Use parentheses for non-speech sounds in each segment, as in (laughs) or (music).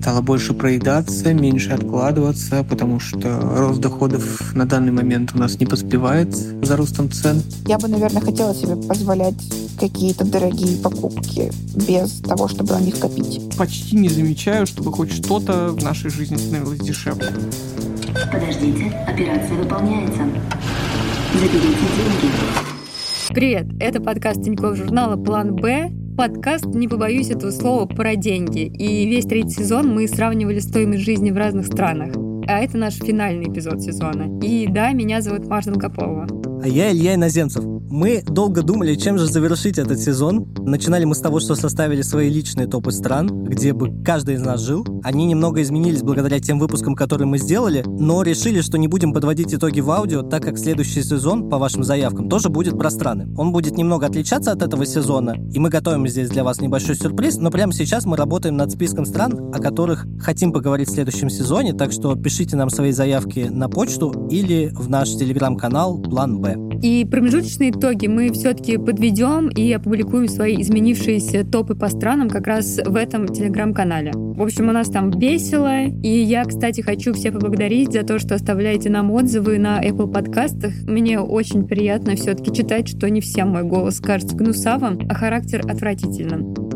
стало больше проедаться, меньше откладываться, потому что рост доходов на данный момент у нас не поспевает за ростом цен. Я бы, наверное, хотела себе позволять какие-то дорогие покупки без того, чтобы на них копить. Почти не замечаю, чтобы хоть что-то в нашей жизни становилось дешевле. Подождите, операция выполняется. Заберите деньги. Привет, это подкаст Тинькофф журнала «План Б». Подкаст, не побоюсь этого слова, про деньги. И весь третий сезон мы сравнивали стоимость жизни в разных странах. А это наш финальный эпизод сезона. И да, меня зовут Маша Долгополова. А я Илья Иноземцев. Мы долго думали, чем же завершить этот сезон. Начинали мы с того, что составили свои личные топы стран, где бы каждый из нас жил. Они немного изменились благодаря тем выпускам, которые мы сделали, но решили, что не будем подводить итоги в аудио, так как следующий сезон, по вашим заявкам, тоже будет про страны. Он будет немного отличаться от этого сезона, и мы готовим здесь для вас небольшой сюрприз, но прямо сейчас мы работаем над списком стран, о которых хотим поговорить в следующем сезоне, так что пишите нам свои заявки на почту или в наш телеграм-канал «План Б». И промежуточные итоги мы все-таки подведем и опубликуем свои изменившиеся топы по странам как раз в этом телеграм-канале. В общем, у нас там весело. И я, кстати, хочу всех поблагодарить за то, что оставляете нам отзывы на Apple подкастах. Мне очень приятно все-таки читать, что не всем мой голос кажется гнусавым, а характер отвратительным.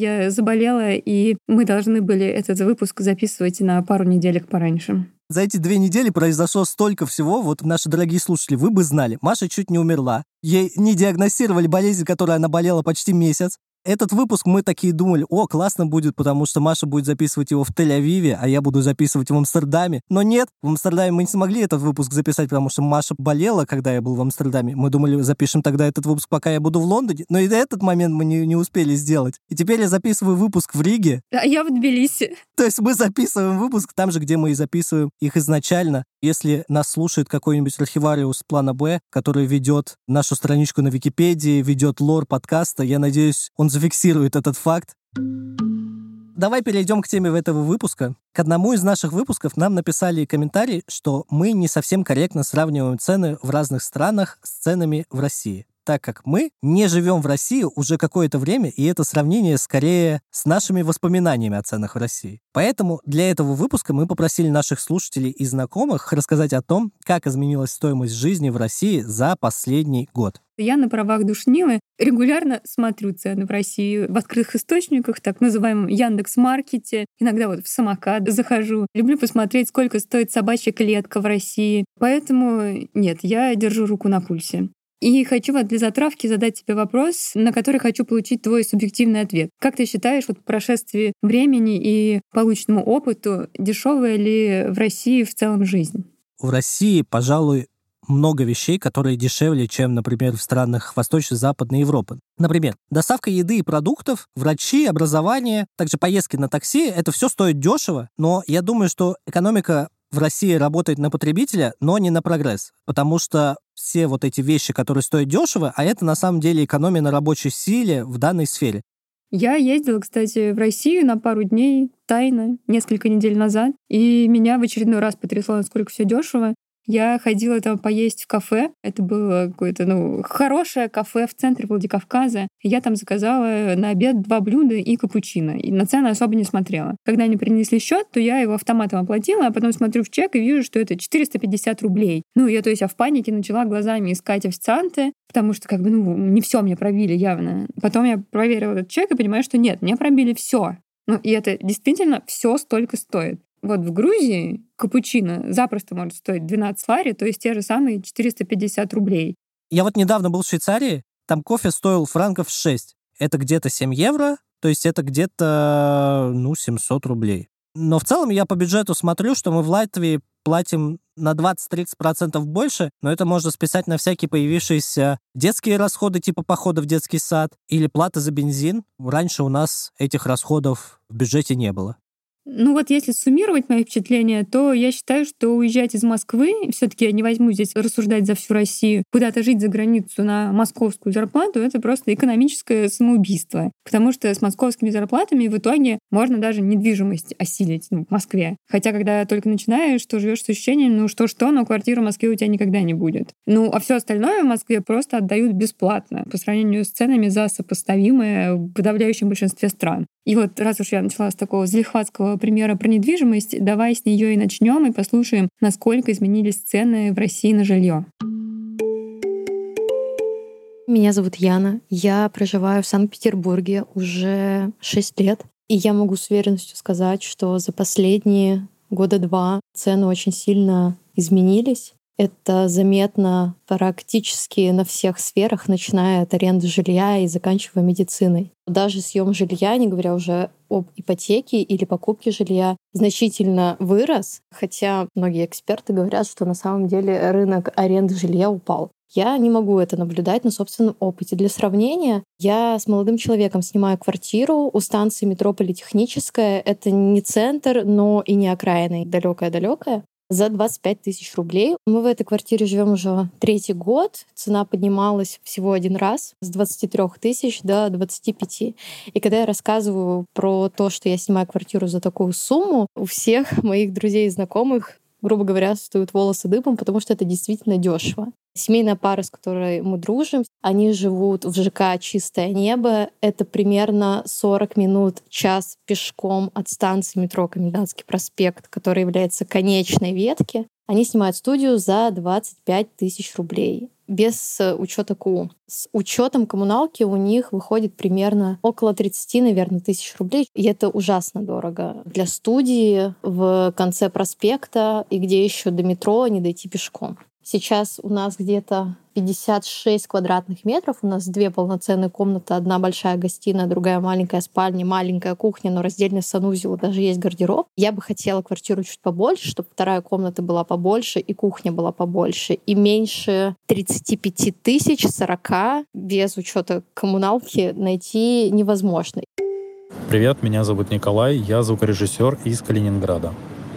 Я заболела, и мы должны были этот выпуск записывать на пару неделек пораньше. За эти две недели произошло столько всего, вот наши дорогие слушатели, вы бы знали. Маша чуть не умерла. Ей не диагностировали болезнь, которой она болела почти месяц. Этот выпуск мы такие думали, о, классно будет, потому что Маша будет записывать его в Тель-Авиве, а я буду записывать в Амстердаме. Но нет, в Амстердаме мы не смогли этот выпуск записать, потому что Маша болела, когда я был в Амстердаме. Мы думали, запишем тогда этот выпуск, пока я буду в Лондоне, но и до этот момент мы не, не успели сделать. И теперь я записываю выпуск в Риге. А я в Тбилиси. То есть мы записываем выпуск там же, где мы и записываем их изначально. Если нас слушает какой-нибудь архивариус плана Б, который ведет нашу страничку на Википедии, ведет лор подкаста, я надеюсь, он зафиксирует этот факт. Давай перейдем к теме этого выпуска. К одному из наших выпусков нам написали комментарий, что мы не совсем корректно сравниваем цены в разных странах с ценами в России так как мы не живем в России уже какое-то время, и это сравнение скорее с нашими воспоминаниями о ценах в России. Поэтому для этого выпуска мы попросили наших слушателей и знакомых рассказать о том, как изменилась стоимость жизни в России за последний год. Я на правах душнилы регулярно смотрю цены в России в открытых источниках, так называемом Яндекс.Маркете. Иногда вот в самокат захожу. Люблю посмотреть, сколько стоит собачья клетка в России. Поэтому нет, я держу руку на пульсе. И хочу вот для затравки задать тебе вопрос, на который хочу получить твой субъективный ответ. Как ты считаешь, вот по прошествии времени и полученному опыту, дешевая ли в России в целом жизнь? В России, пожалуй, много вещей, которые дешевле, чем, например, в странах Восточной и Западной Европы. Например, доставка еды и продуктов, врачи, образование, также поездки на такси, это все стоит дешево, но я думаю, что экономика в России работает на потребителя, но не на прогресс. Потому что все вот эти вещи, которые стоят дешево, а это на самом деле экономия на рабочей силе в данной сфере. Я ездила, кстати, в Россию на пару дней тайно, несколько недель назад, и меня в очередной раз потрясло, насколько все дешево. Я ходила там поесть в кафе. Это было какое-то, ну, хорошее кафе в центре Владикавказа. Я там заказала на обед два блюда и капучино. И на цены особо не смотрела. Когда они принесли счет, то я его автоматом оплатила, а потом смотрю в чек и вижу, что это 450 рублей. Ну, я, то есть, я в панике начала глазами искать официанты, потому что, как бы, ну, не все мне пробили явно. Потом я проверила этот чек и понимаю, что нет, мне пробили все. Ну, и это действительно все столько стоит. Вот в Грузии капучино запросто может стоить 12 лари, то есть те же самые 450 рублей. Я вот недавно был в Швейцарии, там кофе стоил франков 6. Это где-то 7 евро, то есть это где-то, ну, 700 рублей. Но в целом я по бюджету смотрю, что мы в Латвии платим на 20-30% больше, но это можно списать на всякие появившиеся детские расходы типа похода в детский сад или плата за бензин. Раньше у нас этих расходов в бюджете не было. Ну вот если суммировать мои впечатления, то я считаю, что уезжать из Москвы, все таки я не возьму здесь рассуждать за всю Россию, куда-то жить за границу на московскую зарплату, это просто экономическое самоубийство. Потому что с московскими зарплатами в итоге можно даже недвижимость осилить ну, в Москве. Хотя, когда только начинаешь, то живешь с ощущением, ну что-что, но квартира в Москве у тебя никогда не будет. Ну, а все остальное в Москве просто отдают бесплатно по сравнению с ценами за сопоставимое в подавляющем большинстве стран. И вот раз уж я начала с такого залихватского примера про недвижимость, давай с нее и начнем и послушаем, насколько изменились цены в России на жилье. Меня зовут Яна. Я проживаю в Санкт-Петербурге уже 6 лет. И я могу с уверенностью сказать, что за последние года два цены очень сильно изменились. Это заметно практически на всех сферах, начиная от аренды жилья и заканчивая медициной. Даже съем жилья, не говоря уже об ипотеке или покупке жилья, значительно вырос, хотя многие эксперты говорят, что на самом деле рынок аренды жилья упал. Я не могу это наблюдать на собственном опыте. Для сравнения, я с молодым человеком снимаю квартиру у станции метро Политехническая. Это не центр, но и не окраина, далекая-далекая за 25 тысяч рублей. Мы в этой квартире живем уже третий год. Цена поднималась всего один раз с 23 тысяч до 25. И когда я рассказываю про то, что я снимаю квартиру за такую сумму, у всех моих друзей и знакомых грубо говоря, стоят волосы дыбом, потому что это действительно дешево. Семейная пара, с которой мы дружим, они живут в ЖК «Чистое небо». Это примерно 40 минут, час пешком от станции метро «Комендантский проспект», который является конечной ветки. Они снимают студию за 25 тысяч рублей без э, учета КУ. С учетом коммуналки у них выходит примерно около 30, наверное, тысяч рублей. И это ужасно дорого для студии в конце проспекта и где еще до метро не дойти пешком. Сейчас у нас где-то 56 квадратных метров. У нас две полноценные комнаты. Одна большая гостиная, другая маленькая спальня, маленькая кухня, но раздельный санузел, даже есть гардероб. Я бы хотела квартиру чуть побольше, чтобы вторая комната была побольше и кухня была побольше. И меньше 35 тысяч, 40 без учета коммуналки найти невозможно. Привет, меня зовут Николай, я звукорежиссер из Калининграда.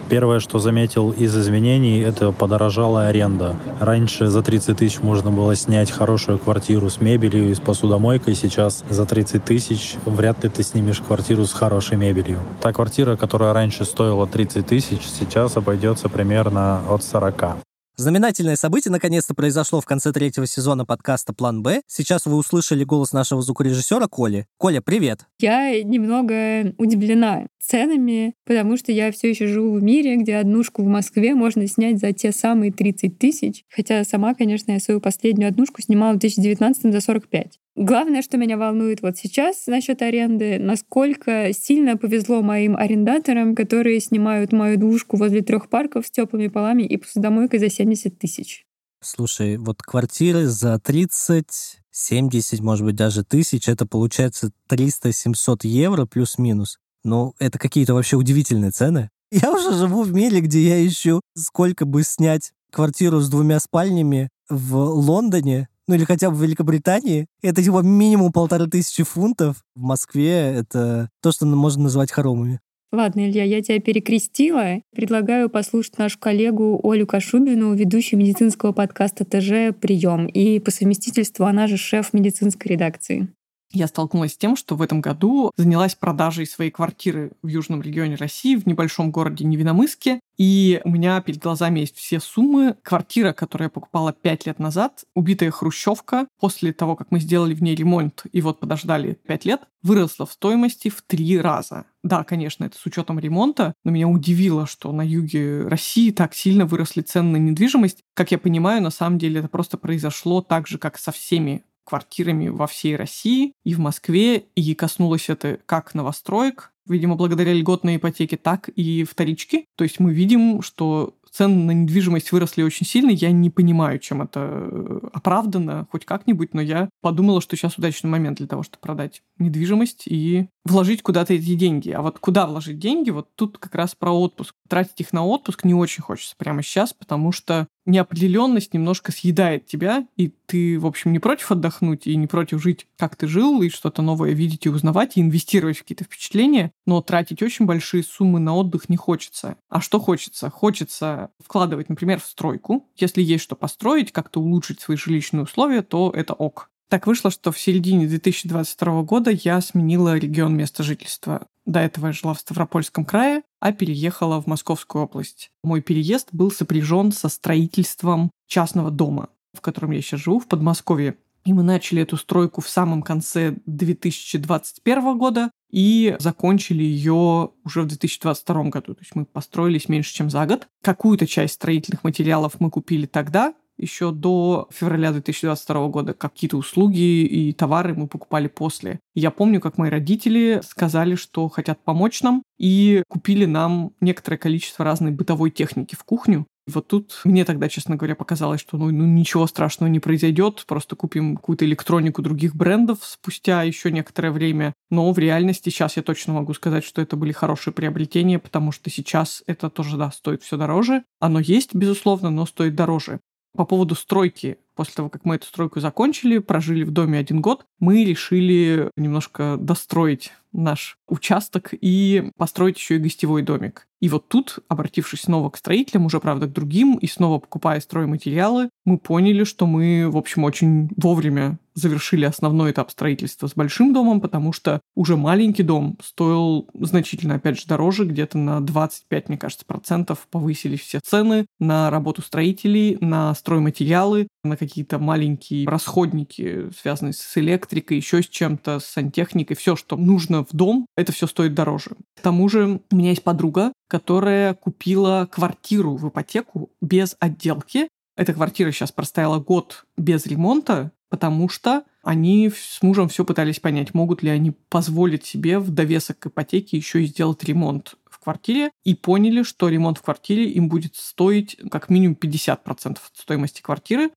Первое, что заметил из изменений, это подорожала аренда. Раньше за 30 тысяч можно было снять хорошую квартиру с мебелью и с посудомойкой. Сейчас за 30 тысяч вряд ли ты снимешь квартиру с хорошей мебелью. Та квартира, которая раньше стоила 30 тысяч, сейчас обойдется примерно от 40. Знаменательное событие наконец-то произошло в конце третьего сезона подкаста «План Б». Сейчас вы услышали голос нашего звукорежиссера Коли. Коля, привет! Я немного удивлена ценами, потому что я все еще живу в мире, где однушку в Москве можно снять за те самые 30 тысяч. Хотя сама, конечно, я свою последнюю однушку снимала в 2019 за 45. Главное, что меня волнует вот сейчас насчет аренды, насколько сильно повезло моим арендаторам, которые снимают мою двушку возле трех парков с теплыми полами и посудомойкой за 70 тысяч. Слушай, вот квартиры за 30, 70, может быть, даже тысяч, это получается 300-700 евро плюс-минус. Ну, это какие-то вообще удивительные цены. (laughs) Я уже живу в мире, где я ищу, сколько бы снять квартиру с двумя спальнями в Лондоне, ну или хотя бы в Великобритании, это типа минимум полторы тысячи фунтов. В Москве это то, что можно назвать хоромами. Ладно, Илья, я тебя перекрестила. Предлагаю послушать нашу коллегу Олю Кашубину, ведущую медицинского подкаста ТЖ «Прием» и по совместительству она же шеф медицинской редакции я столкнулась с тем, что в этом году занялась продажей своей квартиры в южном регионе России, в небольшом городе Невиномыске. И у меня перед глазами есть все суммы. Квартира, которую я покупала пять лет назад, убитая хрущевка, после того, как мы сделали в ней ремонт и вот подождали пять лет, выросла в стоимости в три раза. Да, конечно, это с учетом ремонта, но меня удивило, что на юге России так сильно выросли цены на недвижимость. Как я понимаю, на самом деле это просто произошло так же, как со всеми квартирами во всей России и в Москве, и коснулось это как новостроек, видимо, благодаря льготной ипотеке, так и вторички. То есть мы видим, что цены на недвижимость выросли очень сильно. Я не понимаю, чем это э, оправдано, хоть как-нибудь, но я подумала, что сейчас удачный момент для того, чтобы продать недвижимость и вложить куда-то эти деньги. А вот куда вложить деньги, вот тут как раз про отпуск. Тратить их на отпуск не очень хочется прямо сейчас, потому что неопределенность немножко съедает тебя, и ты, в общем, не против отдохнуть и не против жить, как ты жил, и что-то новое видеть и узнавать, и инвестировать в какие-то впечатления, но тратить очень большие суммы на отдых не хочется. А что хочется? Хочется вкладывать, например, в стройку. Если есть что построить, как-то улучшить свои жилищные условия, то это ок. Так вышло, что в середине 2022 года я сменила регион места жительства. До этого я жила в Ставропольском крае, а переехала в Московскую область. Мой переезд был сопряжен со строительством частного дома, в котором я сейчас живу, в Подмосковье. И мы начали эту стройку в самом конце 2021 года и закончили ее уже в 2022 году. То есть мы построились меньше, чем за год. Какую-то часть строительных материалов мы купили тогда, еще до февраля 2022 года какие-то услуги и товары мы покупали после. Я помню, как мои родители сказали, что хотят помочь нам, и купили нам некоторое количество разной бытовой техники в кухню. И вот тут мне тогда, честно говоря, показалось, что ну, ну ничего страшного не произойдет, просто купим какую-то электронику других брендов спустя еще некоторое время. Но в реальности сейчас я точно могу сказать, что это были хорошие приобретения, потому что сейчас это тоже, да, стоит все дороже. Оно есть, безусловно, но стоит дороже. По поводу стройки после того, как мы эту стройку закончили, прожили в доме один год, мы решили немножко достроить наш участок и построить еще и гостевой домик. И вот тут, обратившись снова к строителям, уже, правда, к другим, и снова покупая стройматериалы, мы поняли, что мы, в общем, очень вовремя завершили основной этап строительства с большим домом, потому что уже маленький дом стоил значительно, опять же, дороже, где-то на 25, мне кажется, процентов повысились все цены на работу строителей, на стройматериалы, на какие-то маленькие расходники, связанные с электрикой, еще с чем-то, с сантехникой, все, что нужно в дом, это все стоит дороже. К тому же у меня есть подруга, которая купила квартиру в ипотеку без отделки. Эта квартира сейчас простояла год без ремонта, потому что они с мужем все пытались понять, могут ли они позволить себе в довесок к ипотеке еще и сделать ремонт в квартире, и поняли, что ремонт в квартире им будет стоить как минимум 50% стоимости квартиры,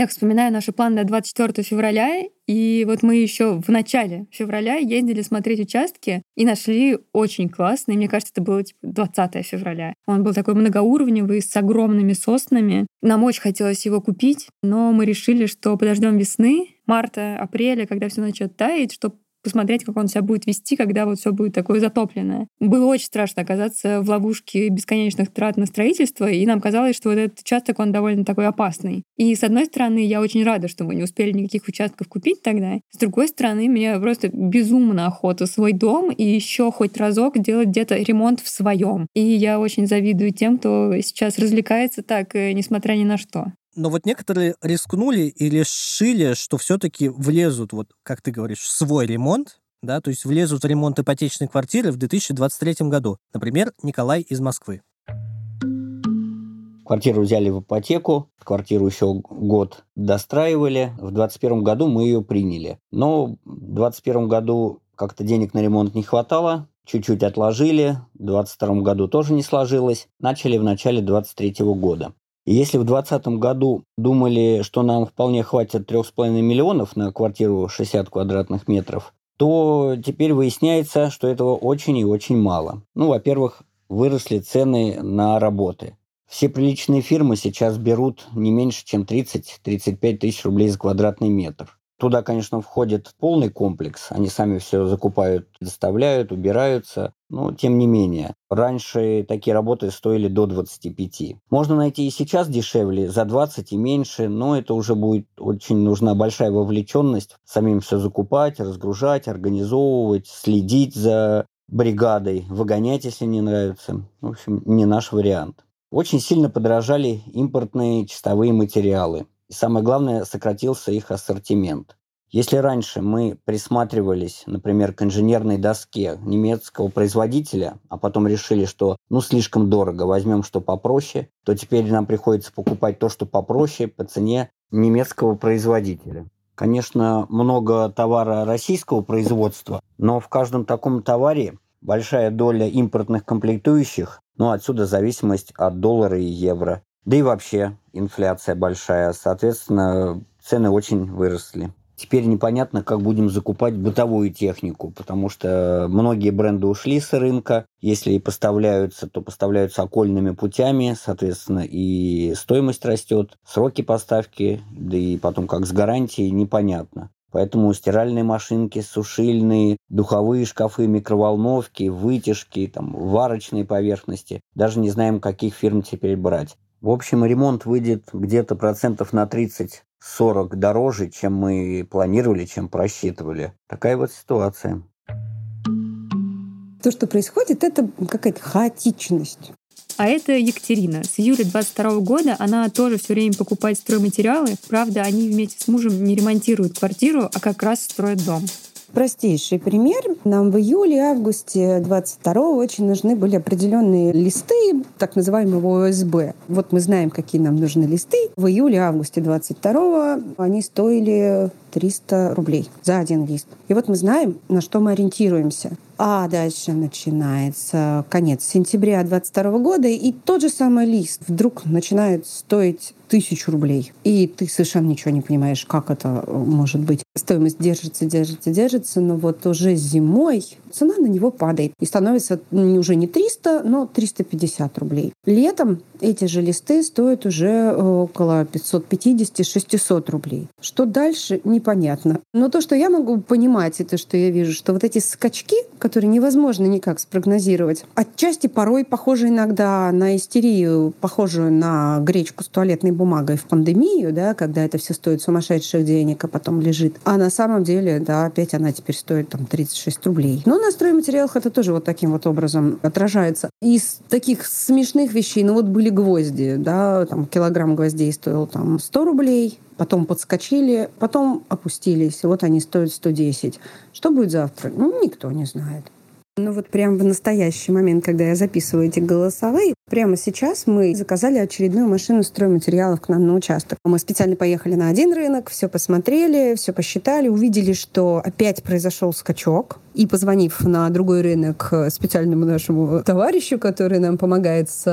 я вспоминаю наши планы на 24 февраля, и вот мы еще в начале февраля ездили смотреть участки и нашли очень классный, мне кажется, это было типа 20 февраля. Он был такой многоуровневый, с огромными соснами. Нам очень хотелось его купить, но мы решили, что подождем весны, марта, апреля, когда все начнет таять, чтобы посмотреть, как он себя будет вести, когда вот все будет такое затопленное. Было очень страшно оказаться в ловушке бесконечных трат на строительство, и нам казалось, что вот этот участок, он довольно такой опасный. И с одной стороны, я очень рада, что мы не успели никаких участков купить тогда. С другой стороны, меня просто безумно охота свой дом и еще хоть разок делать где-то ремонт в своем. И я очень завидую тем, кто сейчас развлекается так, э, несмотря ни на что. Но вот некоторые рискнули и решили, что все-таки влезут, вот как ты говоришь, в свой ремонт, да, то есть влезут в ремонт ипотечной квартиры в 2023 году. Например, Николай из Москвы. Квартиру взяли в ипотеку, квартиру еще год достраивали. В 2021 году мы ее приняли. Но в 2021 году как-то денег на ремонт не хватало, чуть-чуть отложили, в 2022 году тоже не сложилось. Начали в начале 2023 года. Если в 2020 году думали, что нам вполне хватит 3,5 миллионов на квартиру 60 квадратных метров, то теперь выясняется, что этого очень и очень мало. Ну, во-первых, выросли цены на работы. Все приличные фирмы сейчас берут не меньше, чем 30-35 тысяч рублей за квадратный метр. Туда, конечно, входит полный комплекс. Они сами все закупают, доставляют, убираются. Но, тем не менее, раньше такие работы стоили до 25. Можно найти и сейчас дешевле, за 20 и меньше, но это уже будет очень нужна большая вовлеченность. Самим все закупать, разгружать, организовывать, следить за бригадой, выгонять, если не нравится. В общем, не наш вариант. Очень сильно подорожали импортные чистовые материалы. И самое главное, сократился их ассортимент. Если раньше мы присматривались, например, к инженерной доске немецкого производителя, а потом решили, что ну слишком дорого, возьмем что попроще, то теперь нам приходится покупать то, что попроще по цене немецкого производителя. Конечно, много товара российского производства, но в каждом таком товаре большая доля импортных комплектующих, ну отсюда зависимость от доллара и евро. Да и вообще инфляция большая, соответственно, цены очень выросли. Теперь непонятно, как будем закупать бытовую технику, потому что многие бренды ушли с рынка. Если и поставляются, то поставляются окольными путями, соответственно, и стоимость растет, сроки поставки, да и потом как с гарантией, непонятно. Поэтому стиральные машинки, сушильные, духовые шкафы, микроволновки, вытяжки, там, варочные поверхности. Даже не знаем, каких фирм теперь брать. В общем, ремонт выйдет где-то процентов на 30-40 дороже, чем мы планировали, чем просчитывали. Такая вот ситуация. То, что происходит, это какая-то хаотичность. А это Екатерина. С июля 22 года она тоже все время покупает стройматериалы. Правда, они вместе с мужем не ремонтируют квартиру, а как раз строят дом. Простейший пример. Нам в июле-августе 22 очень нужны были определенные листы, так называемого ОСБ. Вот мы знаем, какие нам нужны листы. В июле-августе 22 они стоили 300 рублей за один лист. И вот мы знаем, на что мы ориентируемся. А дальше начинается конец сентября 22 года, и тот же самый лист вдруг начинает стоить тысячу рублей. И ты совершенно ничего не понимаешь, как это э, может быть. Стоимость держится, держится, держится, но вот уже зимой цена на него падает и становится уже не 300, но 350 рублей. Летом эти же листы стоят уже э, около 550-600 рублей. Что дальше, непонятно. Но то, что я могу понимать, и то, что я вижу, что вот эти скачки, которые невозможно никак спрогнозировать, отчасти порой похожи иногда на истерию, похожую на гречку с туалетной бумагой в пандемию, да, когда это все стоит сумасшедших денег, а потом лежит. А на самом деле, да, опять она теперь стоит там 36 рублей. Но на стройматериалах это тоже вот таким вот образом отражается. Из таких смешных вещей, ну вот были гвозди, да, там килограмм гвоздей стоил там 100 рублей, потом подскочили, потом опустились, вот они стоят 110. Что будет завтра? Ну, никто не знает. Ну вот прямо в настоящий момент, когда я записываю эти голосовые, прямо сейчас мы заказали очередную машину стройматериалов к нам на участок. Мы специально поехали на один рынок, все посмотрели, все посчитали, увидели, что опять произошел скачок. И позвонив на другой рынок специальному нашему товарищу, который нам помогает с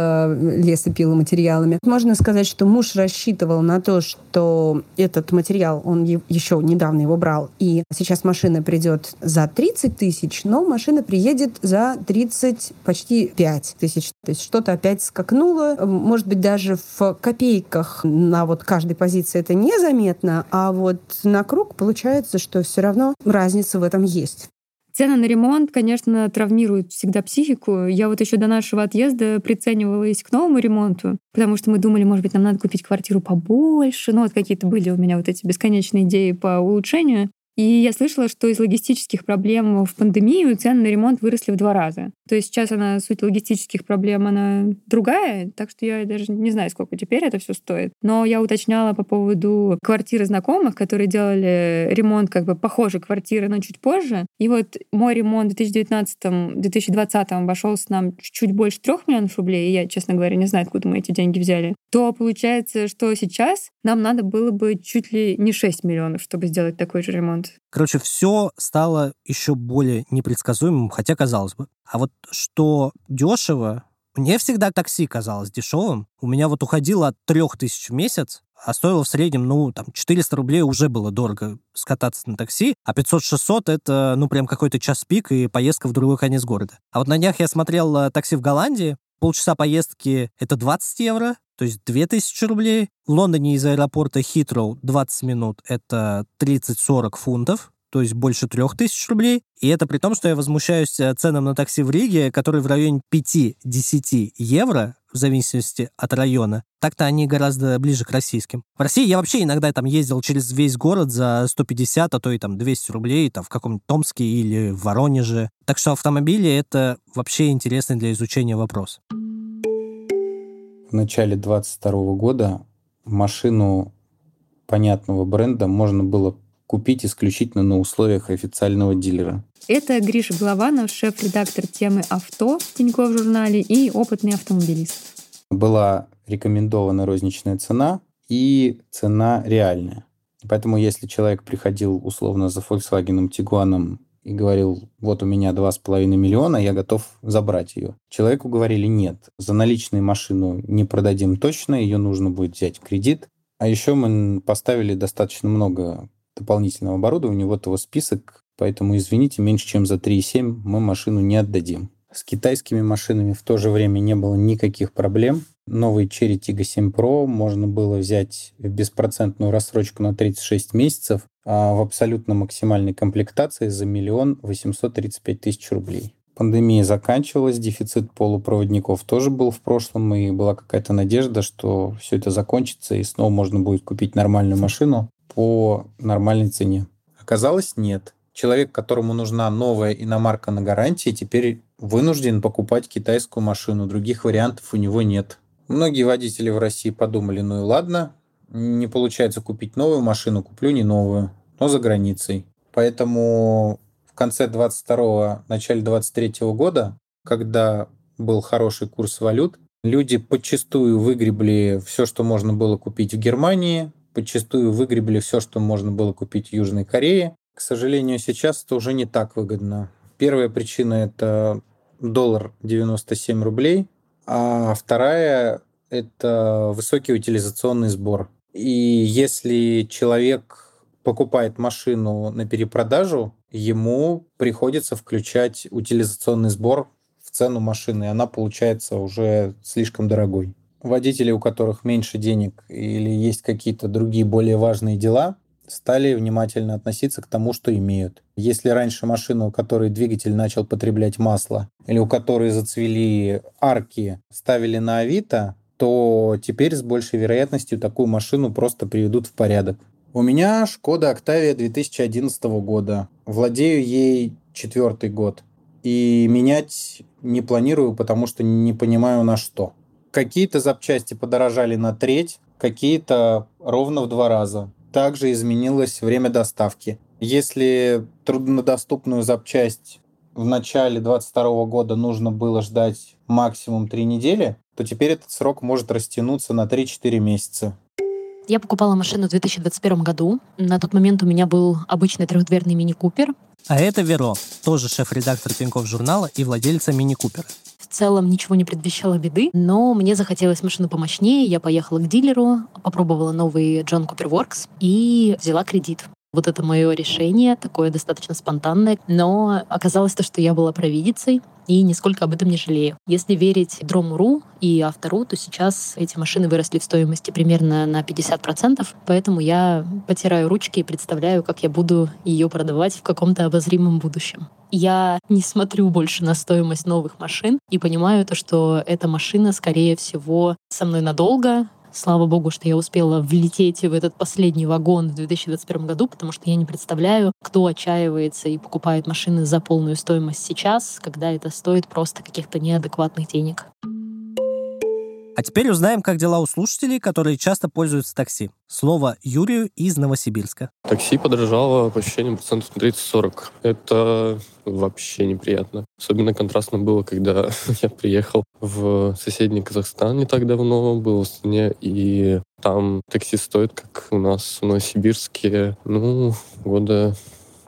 лесопиломатериалами, можно сказать, что муж рассчитывал на то, что этот материал, он еще недавно его брал, и сейчас машина придет за 30 тысяч, но машина приедет за 30, почти 5 тысяч. То есть что-то опять скакнуло. Может быть, даже в копейках на вот каждой позиции это незаметно, а вот на круг получается, что все равно разница в этом есть. Цены на ремонт, конечно, травмируют всегда психику. Я вот еще до нашего отъезда приценивалась к новому ремонту, потому что мы думали, может быть, нам надо купить квартиру побольше. Ну, вот какие-то были у меня вот эти бесконечные идеи по улучшению. И я слышала, что из логистических проблем в пандемию цены на ремонт выросли в два раза. То есть сейчас она, суть логистических проблем, она другая, так что я даже не знаю, сколько теперь это все стоит. Но я уточняла по поводу квартиры знакомых, которые делали ремонт как бы похожей квартиры, но чуть позже. И вот мой ремонт в 2019-2020 обошелся нам чуть больше трех миллионов рублей, и я, честно говоря, не знаю, откуда мы эти деньги взяли. То получается, что сейчас нам надо было бы чуть ли не 6 миллионов, чтобы сделать такой же ремонт. Короче, все стало еще более непредсказуемым, хотя казалось бы. А вот что дешево, мне всегда такси казалось дешевым. У меня вот уходило от 3000 в месяц, а стоило в среднем, ну, там, 400 рублей уже было дорого скататься на такси, а 500-600 — это, ну, прям какой-то час пик и поездка в другой конец города. А вот на днях я смотрел э, такси в Голландии, полчаса поездки — это 20 евро, то есть 2000 рублей. В Лондоне из аэропорта Хитроу 20 минут — это 30-40 фунтов, то есть больше 3000 рублей. И это при том, что я возмущаюсь э, ценам на такси в Риге, которые в районе 5-10 евро, в зависимости от района. Так-то они гораздо ближе к российским. В России я вообще иногда там ездил через весь город за 150, а то и там 200 рублей, там в каком-нибудь Томске или в Воронеже. Так что автомобили — это вообще интересный для изучения вопрос в начале 22 года машину понятного бренда можно было купить исключительно на условиях официального дилера. Это Гриша Голованов, шеф-редактор темы «Авто» в Тинькофф журнале и опытный автомобилист. Была рекомендована розничная цена и цена реальная. Поэтому если человек приходил условно за Volkswagen Tiguan и говорил, вот у меня два с половиной миллиона, я готов забрать ее. Человеку говорили, нет, за наличные машину не продадим точно, ее нужно будет взять в кредит. А еще мы поставили достаточно много дополнительного оборудования. Вот его список. Поэтому, извините, меньше чем за 3,7 мы машину не отдадим. С китайскими машинами в то же время не было никаких проблем. Новый Cherry Tiggo 7 Pro можно было взять в беспроцентную рассрочку на 36 месяцев, а в абсолютно максимальной комплектации за миллион восемьсот тридцать пять тысяч рублей. Пандемия заканчивалась, дефицит полупроводников тоже был в прошлом, и была какая-то надежда, что все это закончится, и снова можно будет купить нормальную машину по нормальной цене. Оказалось, нет. Человек, которому нужна новая иномарка на гарантии, теперь вынужден покупать китайскую машину. Других вариантов у него нет. Многие водители в России подумали, ну и ладно, не получается купить новую машину, куплю не новую, но за границей. Поэтому в конце 22 начале 23 года, когда был хороший курс валют, люди подчастую выгребли все, что можно было купить в Германии, подчастую выгребли все, что можно было купить в Южной Корее. К сожалению, сейчас это уже не так выгодно. Первая причина – это доллар 97 рублей, а вторая – это высокий утилизационный сбор. И если человек покупает машину на перепродажу, ему приходится включать утилизационный сбор в цену машины, и она получается уже слишком дорогой. Водители, у которых меньше денег или есть какие-то другие более важные дела, стали внимательно относиться к тому, что имеют. Если раньше машина, у которой двигатель начал потреблять масло, или у которой зацвели арки, ставили на Авито, то теперь с большей вероятностью такую машину просто приведут в порядок. У меня Шкода Октавия 2011 года. Владею ей четвертый год. И менять не планирую, потому что не понимаю на что. Какие-то запчасти подорожали на треть, какие-то ровно в два раза также изменилось время доставки. Если труднодоступную запчасть в начале 2022 года нужно было ждать максимум 3 недели, то теперь этот срок может растянуться на 3-4 месяца. Я покупала машину в 2021 году. На тот момент у меня был обычный трехдверный мини-купер. А это Веро, тоже шеф-редактор Тинькофф журнала и владельца мини-купера. Целом ничего не предвещало беды, но мне захотелось машину помощнее. Я поехала к дилеру, попробовала новый John Cooper Works и взяла кредит. Вот это мое решение, такое достаточно спонтанное, но оказалось то, что я была провидицей и нисколько об этом не жалею. Если верить Дрому.ру и автору, то сейчас эти машины выросли в стоимости примерно на 50%, поэтому я потираю ручки и представляю, как я буду ее продавать в каком-то обозримом будущем. Я не смотрю больше на стоимость новых машин и понимаю то, что эта машина, скорее всего, со мной надолго, Слава богу, что я успела влететь в этот последний вагон в 2021 году, потому что я не представляю, кто отчаивается и покупает машины за полную стоимость сейчас, когда это стоит просто каких-то неадекватных денег. А теперь узнаем, как дела у слушателей, которые часто пользуются такси. Слово Юрию из Новосибирска. Такси подорожало по ощущениям процентов на 30-40. Это вообще неприятно. Особенно контрастно было, когда (laughs) я приехал в соседний Казахстан не так давно, был в Астане, и там такси стоит, как у нас в Новосибирске, ну, года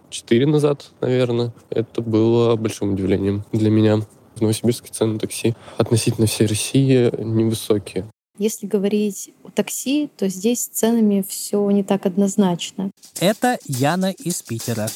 четыре назад, наверное. Это было большим удивлением для меня. В Новосибирске цены на такси относительно всей России невысокие. Если говорить о такси, то здесь с ценами все не так однозначно. Это Яна из Питера.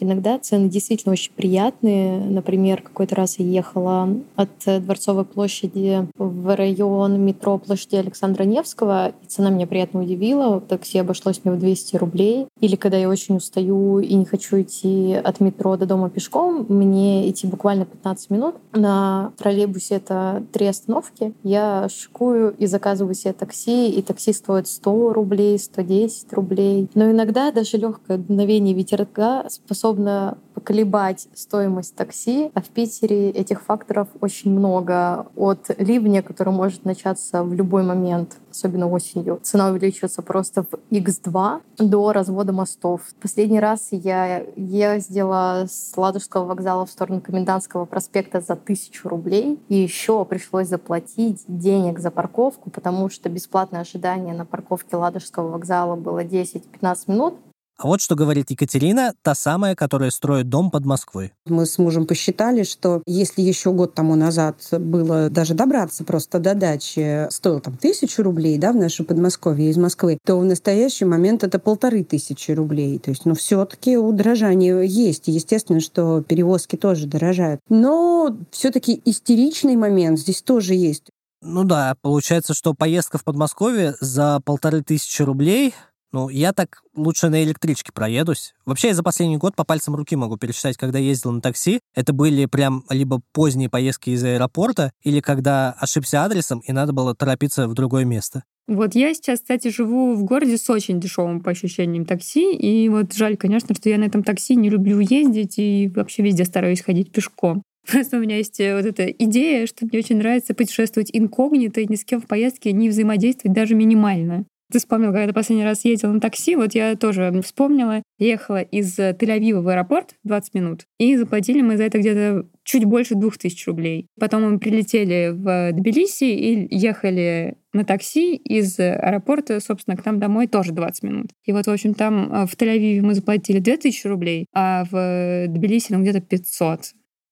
Иногда цены действительно очень приятные. Например, какой-то раз я ехала от Дворцовой площади в район метро площади Александра Невского, и цена меня приятно удивила. Такси обошлось мне в 200 рублей. Или когда я очень устаю и не хочу идти от метро до дома пешком, мне идти буквально 15 минут. На троллейбусе это три остановки. Я шикую и заказываю себе такси, и такси стоит 100 рублей, 110 рублей. Но иногда даже легкое дуновение ветерка способно способна поколебать стоимость такси, а в Питере этих факторов очень много. От ливня, который может начаться в любой момент, особенно осенью, цена увеличивается просто в x2 до развода мостов. Последний раз я ездила с Ладожского вокзала в сторону Комендантского проспекта за тысячу рублей, и еще пришлось заплатить денег за парковку, потому что бесплатное ожидание на парковке Ладожского вокзала было 10-15 минут, А вот что говорит Екатерина, та самая, которая строит дом под Москвой. Мы с мужем посчитали, что если еще год тому назад было даже добраться просто до дачи, стоило там тысячу рублей, да, в наше Подмосковье из Москвы, то в настоящий момент это полторы тысячи рублей. То есть, ну, все-таки удорожание есть. Естественно, что перевозки тоже дорожают. Но все-таки истеричный момент здесь тоже есть. Ну да, получается, что поездка в Подмосковье за полторы тысячи рублей ну, я так лучше на электричке проедусь. Вообще, я за последний год по пальцам руки могу пересчитать, когда ездил на такси. Это были прям либо поздние поездки из аэропорта, или когда ошибся адресом, и надо было торопиться в другое место. Вот я сейчас, кстати, живу в городе с очень дешевым по ощущениям такси, и вот жаль, конечно, что я на этом такси не люблю ездить и вообще везде стараюсь ходить пешком. (laughs) Просто у меня есть э, вот эта идея, что мне очень нравится путешествовать инкогнито и ни с кем в поездке не взаимодействовать даже минимально. Ты вспомнил, когда последний раз ездил на такси, вот я тоже вспомнила. Ехала из Тель-Авива в аэропорт 20 минут, и заплатили мы за это где-то чуть больше двух тысяч рублей. Потом мы прилетели в Тбилиси и ехали на такси из аэропорта, собственно, к нам домой тоже 20 минут. И вот, в общем, там э, в Тель-Авиве мы заплатили 2000 рублей, а в Тбилиси ну, где-то 500.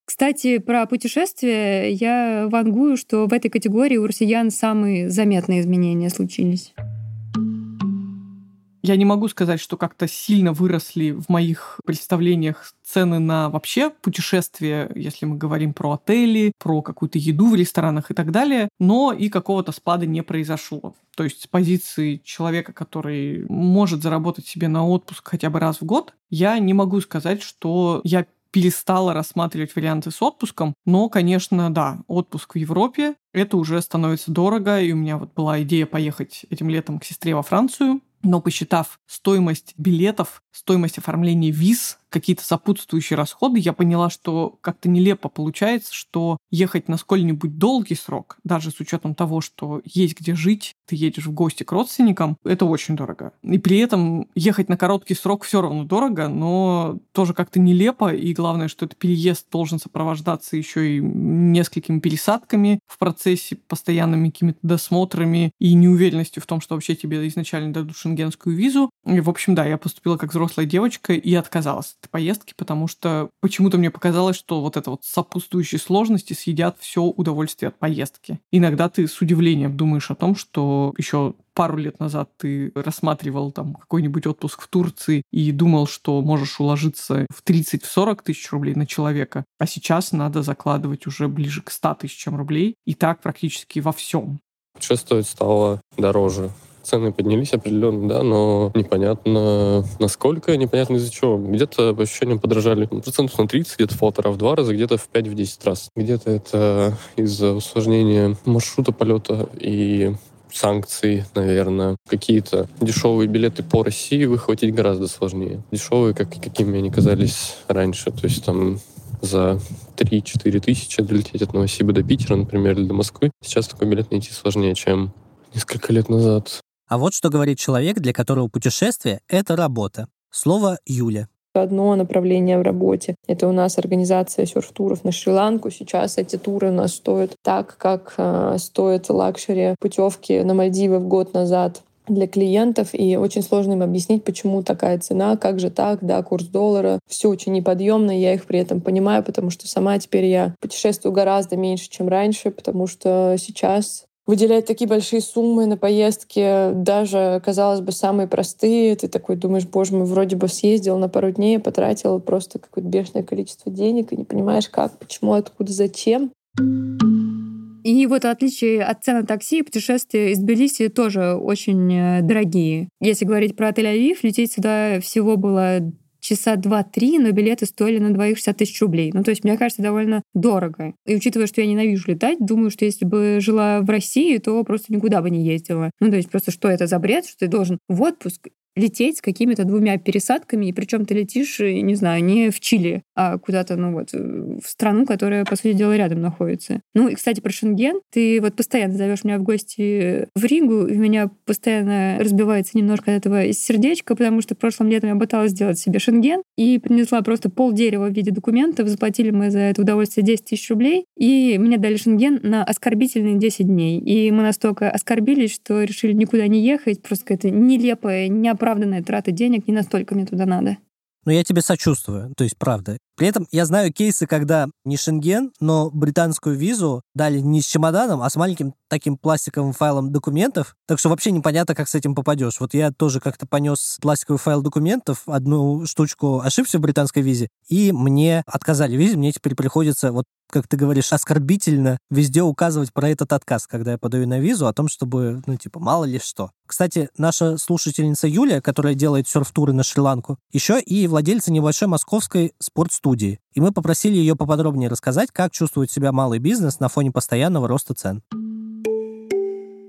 Кстати, про путешествия я вангую, что в этой категории у россиян самые заметные изменения случились. Я не могу сказать, что как-то сильно выросли в моих представлениях цены на вообще путешествия, если мы говорим про отели, про какую-то еду в ресторанах и так далее, но и какого-то спада не произошло. То есть с позиции человека, который может заработать себе на отпуск хотя бы раз в год, я не могу сказать, что я перестала рассматривать варианты с отпуском, но, конечно, да, отпуск в Европе, это уже становится дорого, и у меня вот была идея поехать этим летом к сестре во Францию, но посчитав стоимость билетов, стоимость оформления виз, какие-то сопутствующие расходы, я поняла, что как-то нелепо получается, что ехать на сколь-нибудь долгий срок, даже с учетом того, что есть где жить, ты едешь в гости к родственникам, это очень дорого. И при этом ехать на короткий срок все равно дорого, но тоже как-то нелепо, и главное, что этот переезд должен сопровождаться еще и несколькими пересадками в процессе, постоянными какими-то досмотрами и неуверенностью в том, что вообще тебе изначально дадут шенгенскую визу. И, в общем, да, я поступила как взрослая девочка и отказалась от поездки, потому что почему-то мне показалось, что вот это вот сопутствующие сложности съедят все удовольствие от поездки. Иногда ты с удивлением думаешь о том, что еще пару лет назад ты рассматривал там какой-нибудь отпуск в Турции и думал, что можешь уложиться в 30-40 тысяч рублей на человека, а сейчас надо закладывать уже ближе к 100 тысячам рублей, и так практически во всем. Путешествовать стало дороже цены поднялись определенно, да, но непонятно насколько, непонятно из-за чего. Где-то, по ощущениям, подорожали процентов на 30, где-то в полтора-в два раза, где-то в 5-10 раз. Где-то это из-за усложнения маршрута полета и санкций, наверное. Какие-то дешевые билеты по России выхватить гораздо сложнее. Дешевые, как, какими они казались раньше. То есть там за 3-4 тысячи долететь от Новосиба до Питера, например, или до Москвы. Сейчас такой билет найти сложнее, чем несколько лет назад. А вот что говорит человек, для которого путешествие — это работа. Слово Юле одно направление в работе. Это у нас организация серф-туров на Шри-Ланку. Сейчас эти туры у нас стоят так, как э, стоят luxury путевки на Мальдивы в год назад для клиентов, и очень сложно им объяснить, почему такая цена, как же так, да, курс доллара, все очень неподъемно, я их при этом понимаю, потому что сама теперь я путешествую гораздо меньше, чем раньше, потому что сейчас выделять такие большие суммы на поездки, даже, казалось бы, самые простые. Ты такой думаешь, боже мой, вроде бы съездил на пару дней, потратил просто какое-то бешеное количество денег, и не понимаешь, как, почему, откуда, зачем. И вот отличие от цен на такси, путешествия из Тбилиси тоже очень э, дорогие. Если говорить про Тель-Авив, лететь сюда всего было часа два-три, но билеты стоили на двоих 60 тысяч рублей. Ну, то есть, мне кажется, довольно дорого. И учитывая, что я ненавижу летать, думаю, что если бы жила в России, то просто никуда бы не ездила. Ну, то есть, просто что это за бред, что ты должен в отпуск лететь с какими-то двумя пересадками, и причем ты летишь, э, не знаю, не в Чили, а куда-то, ну вот, э, в страну, которая, по сути дела, рядом находится. Ну и, кстати, про Шенген. Ты вот постоянно зовешь меня в гости в Ригу, и у меня постоянно разбивается немножко от этого сердечко, потому что прошлым летом я пыталась сделать себе Шенген и принесла просто пол дерева в виде документов. Заплатили мы за это удовольствие 10 тысяч рублей, и мне дали Шенген на оскорбительные 10 дней. И мы настолько оскорбились, что решили никуда не ехать, просто какая-то нелепая, неоправданная оправданная трата денег, не настолько мне туда надо. Но я тебе сочувствую, то есть правда. При этом я знаю кейсы, когда не Шенген, но британскую визу дали не с чемоданом, а с маленьким таким пластиковым файлом документов. Так что вообще непонятно, как с этим попадешь. Вот я тоже как-то понес пластиковый файл документов, одну штучку ошибся в британской визе, и мне отказали визе, мне теперь приходится вот как ты говоришь, оскорбительно везде указывать про этот отказ, когда я подаю на визу, о том, чтобы, ну, типа, мало ли что. Кстати, наша слушательница Юлия, которая делает серф-туры на Шри-Ланку, еще и владельца небольшой московской спортстудии. И мы попросили ее поподробнее рассказать, как чувствует себя малый бизнес на фоне постоянного роста цен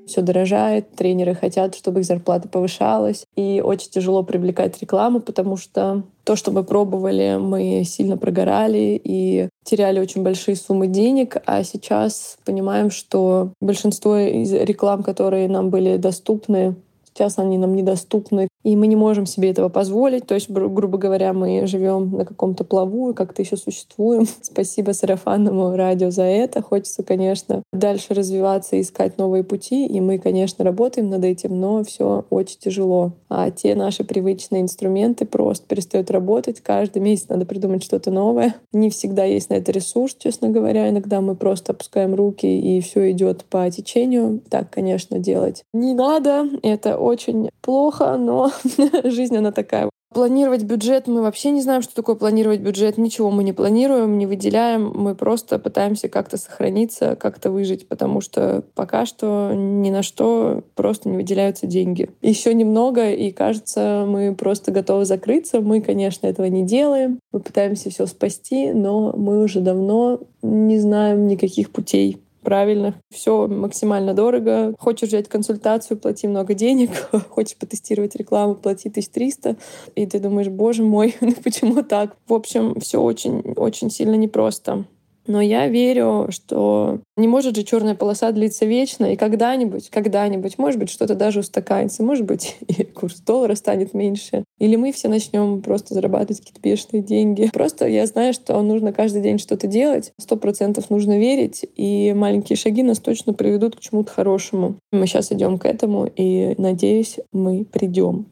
все дорожает, тренеры хотят, чтобы их зарплата повышалась, и очень тяжело привлекать рекламу, потому что то, что мы пробовали, мы сильно прогорали и теряли очень большие суммы денег, а сейчас понимаем, что большинство из реклам, которые нам были доступны, сейчас они нам недоступны, и мы не можем себе этого позволить. То есть, грубо говоря, мы живем на каком-то плаву и как-то еще существуем. (laughs) Спасибо сарафанному радио за это. Хочется, конечно, дальше развиваться, искать новые пути, и мы, конечно, работаем над этим, но все очень тяжело. А те наши привычные инструменты просто перестают работать. Каждый месяц надо придумать что-то новое. Не всегда есть на это ресурс, честно говоря. Иногда мы просто опускаем руки, и все идет по течению. Так, конечно, делать не надо. Это очень плохо, но (laughs) жизнь она такая. Планировать бюджет, мы вообще не знаем, что такое планировать бюджет. Ничего мы не планируем, не выделяем. Мы просто пытаемся как-то сохраниться, как-то выжить, потому что пока что ни на что просто не выделяются деньги. Еще немного, и кажется, мы просто готовы закрыться. Мы, конечно, этого не делаем. Мы пытаемся все спасти, но мы уже давно не знаем никаких путей правильно. Все максимально дорого. Хочешь взять консультацию, плати много денег. (laughs) Хочешь потестировать рекламу, плати 1300. И ты думаешь, боже мой, (laughs) ну почему так? В общем, все очень-очень сильно непросто. Но я верю, что не может же черная полоса длиться вечно, и когда-нибудь, когда-нибудь, может быть, что-то даже устаканится, может быть, (laughs) и курс доллара станет меньше. Или мы все начнем просто зарабатывать какие-то бешеные деньги. Просто я знаю, что нужно каждый день что-то делать, сто процентов нужно верить, и маленькие шаги нас точно приведут к чему-то хорошему. Мы сейчас идем к этому, и надеюсь, мы придем.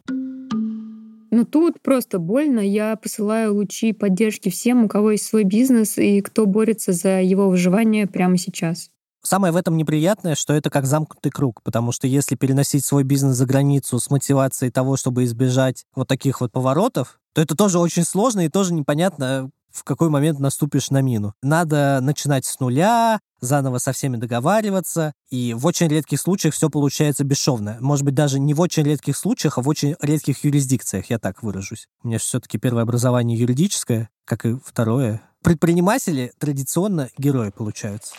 Но тут просто больно. Я посылаю лучи поддержки всем, у кого есть свой бизнес и кто борется за его выживание прямо сейчас. Самое в этом неприятное, что это как замкнутый круг, потому что если переносить свой бизнес за границу с мотивацией того, чтобы избежать вот таких вот поворотов, то это тоже очень сложно и тоже непонятно, в какой момент наступишь на мину. Надо начинать с нуля, заново со всеми договариваться, и в очень редких случаях все получается бесшовно. Может быть, даже не в очень редких случаях, а в очень редких юрисдикциях, я так выражусь. У меня все-таки первое образование юридическое, как и второе. Предприниматели традиционно герои получаются.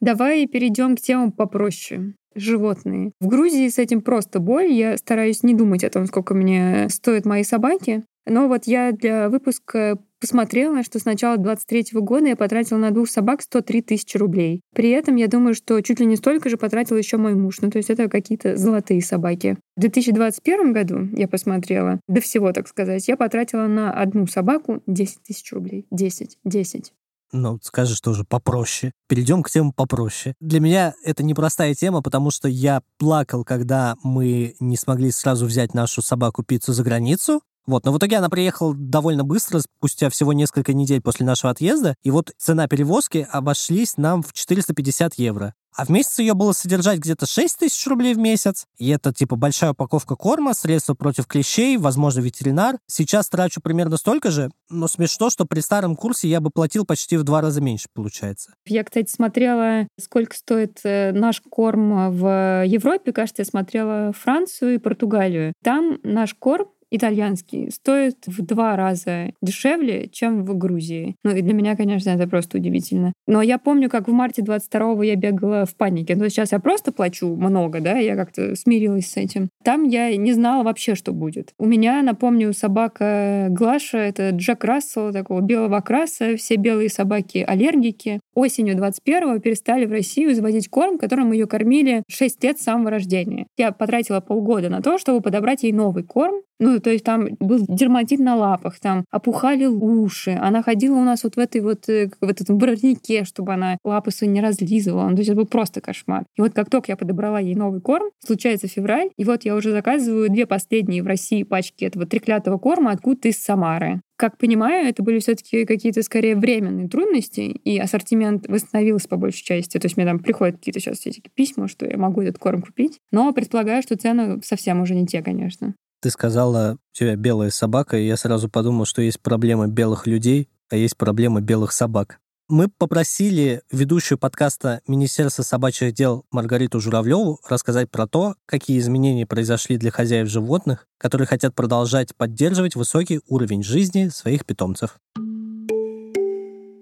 Давай перейдем к темам попроще животные. В Грузии с этим просто боль. Я стараюсь не думать о том, сколько мне стоят мои собаки. Но вот я для выпуска посмотрела, что с начала 23 года я потратила на двух собак 103 тысячи рублей. При этом я думаю, что чуть ли не столько же потратил еще мой муж. Ну, то есть это какие-то золотые собаки. В 2021 году я посмотрела, до всего, так сказать, я потратила на одну собаку 10 тысяч рублей. 10, 10 ну, скажешь тоже попроще. Перейдем к темам попроще. Для меня это непростая тема, потому что я плакал, когда мы не смогли сразу взять нашу собаку пиццу за границу. Вот, но в итоге она приехала довольно быстро, спустя всего несколько недель после нашего отъезда, и вот цена перевозки обошлись нам в 450 евро. А в месяц ее было содержать где-то 6 тысяч рублей в месяц. И это типа большая упаковка корма, средства против клещей, возможно, ветеринар. Сейчас трачу примерно столько же, но смешно, что при старом курсе я бы платил почти в два раза меньше, получается. Я, кстати, смотрела, сколько стоит э, наш корм в Европе. Кажется, я смотрела Францию и Португалию. Там наш корм итальянский стоит в два раза дешевле, чем в Грузии. Ну и для меня, конечно, это просто удивительно. Но я помню, как в марте 22-го я бегала в панике. Ну сейчас я просто плачу много, да, я как-то смирилась с этим. Там я не знала вообще, что будет. У меня, напомню, собака Глаша, это Джек Рассел, такого белого окраса, все белые собаки аллергики. Осенью 21-го перестали в Россию заводить корм, которым ее кормили 6 лет с самого рождения. Я потратила полгода на то, чтобы подобрать ей новый корм. Ну Ну, то есть там был дерматит на лапах, там опухали уши. Она ходила у нас вот в этой вот, э, в этом воротнике, чтобы она лапы свои не разлизывала. Ну, то есть это был просто кошмар. И вот как только я подобрала ей новый корм, случается февраль, и вот я уже заказываю две последние в России пачки этого треклятого корма откуда-то из Самары. Как понимаю, это были все-таки какие-то скорее временные трудности, и ассортимент восстановился по большей части. То есть мне там приходят какие-то сейчас эти письма, что я могу этот корм купить. Но предполагаю, что цены совсем уже не те, конечно. Ты сказала, у тебя белая собака, и я сразу подумал, что есть проблема белых людей, а есть проблема белых собак. Мы попросили ведущую подкаста Министерства собачьих дел Маргариту Журавлеву рассказать про то, какие изменения произошли для хозяев животных, которые хотят продолжать поддерживать высокий уровень жизни своих питомцев.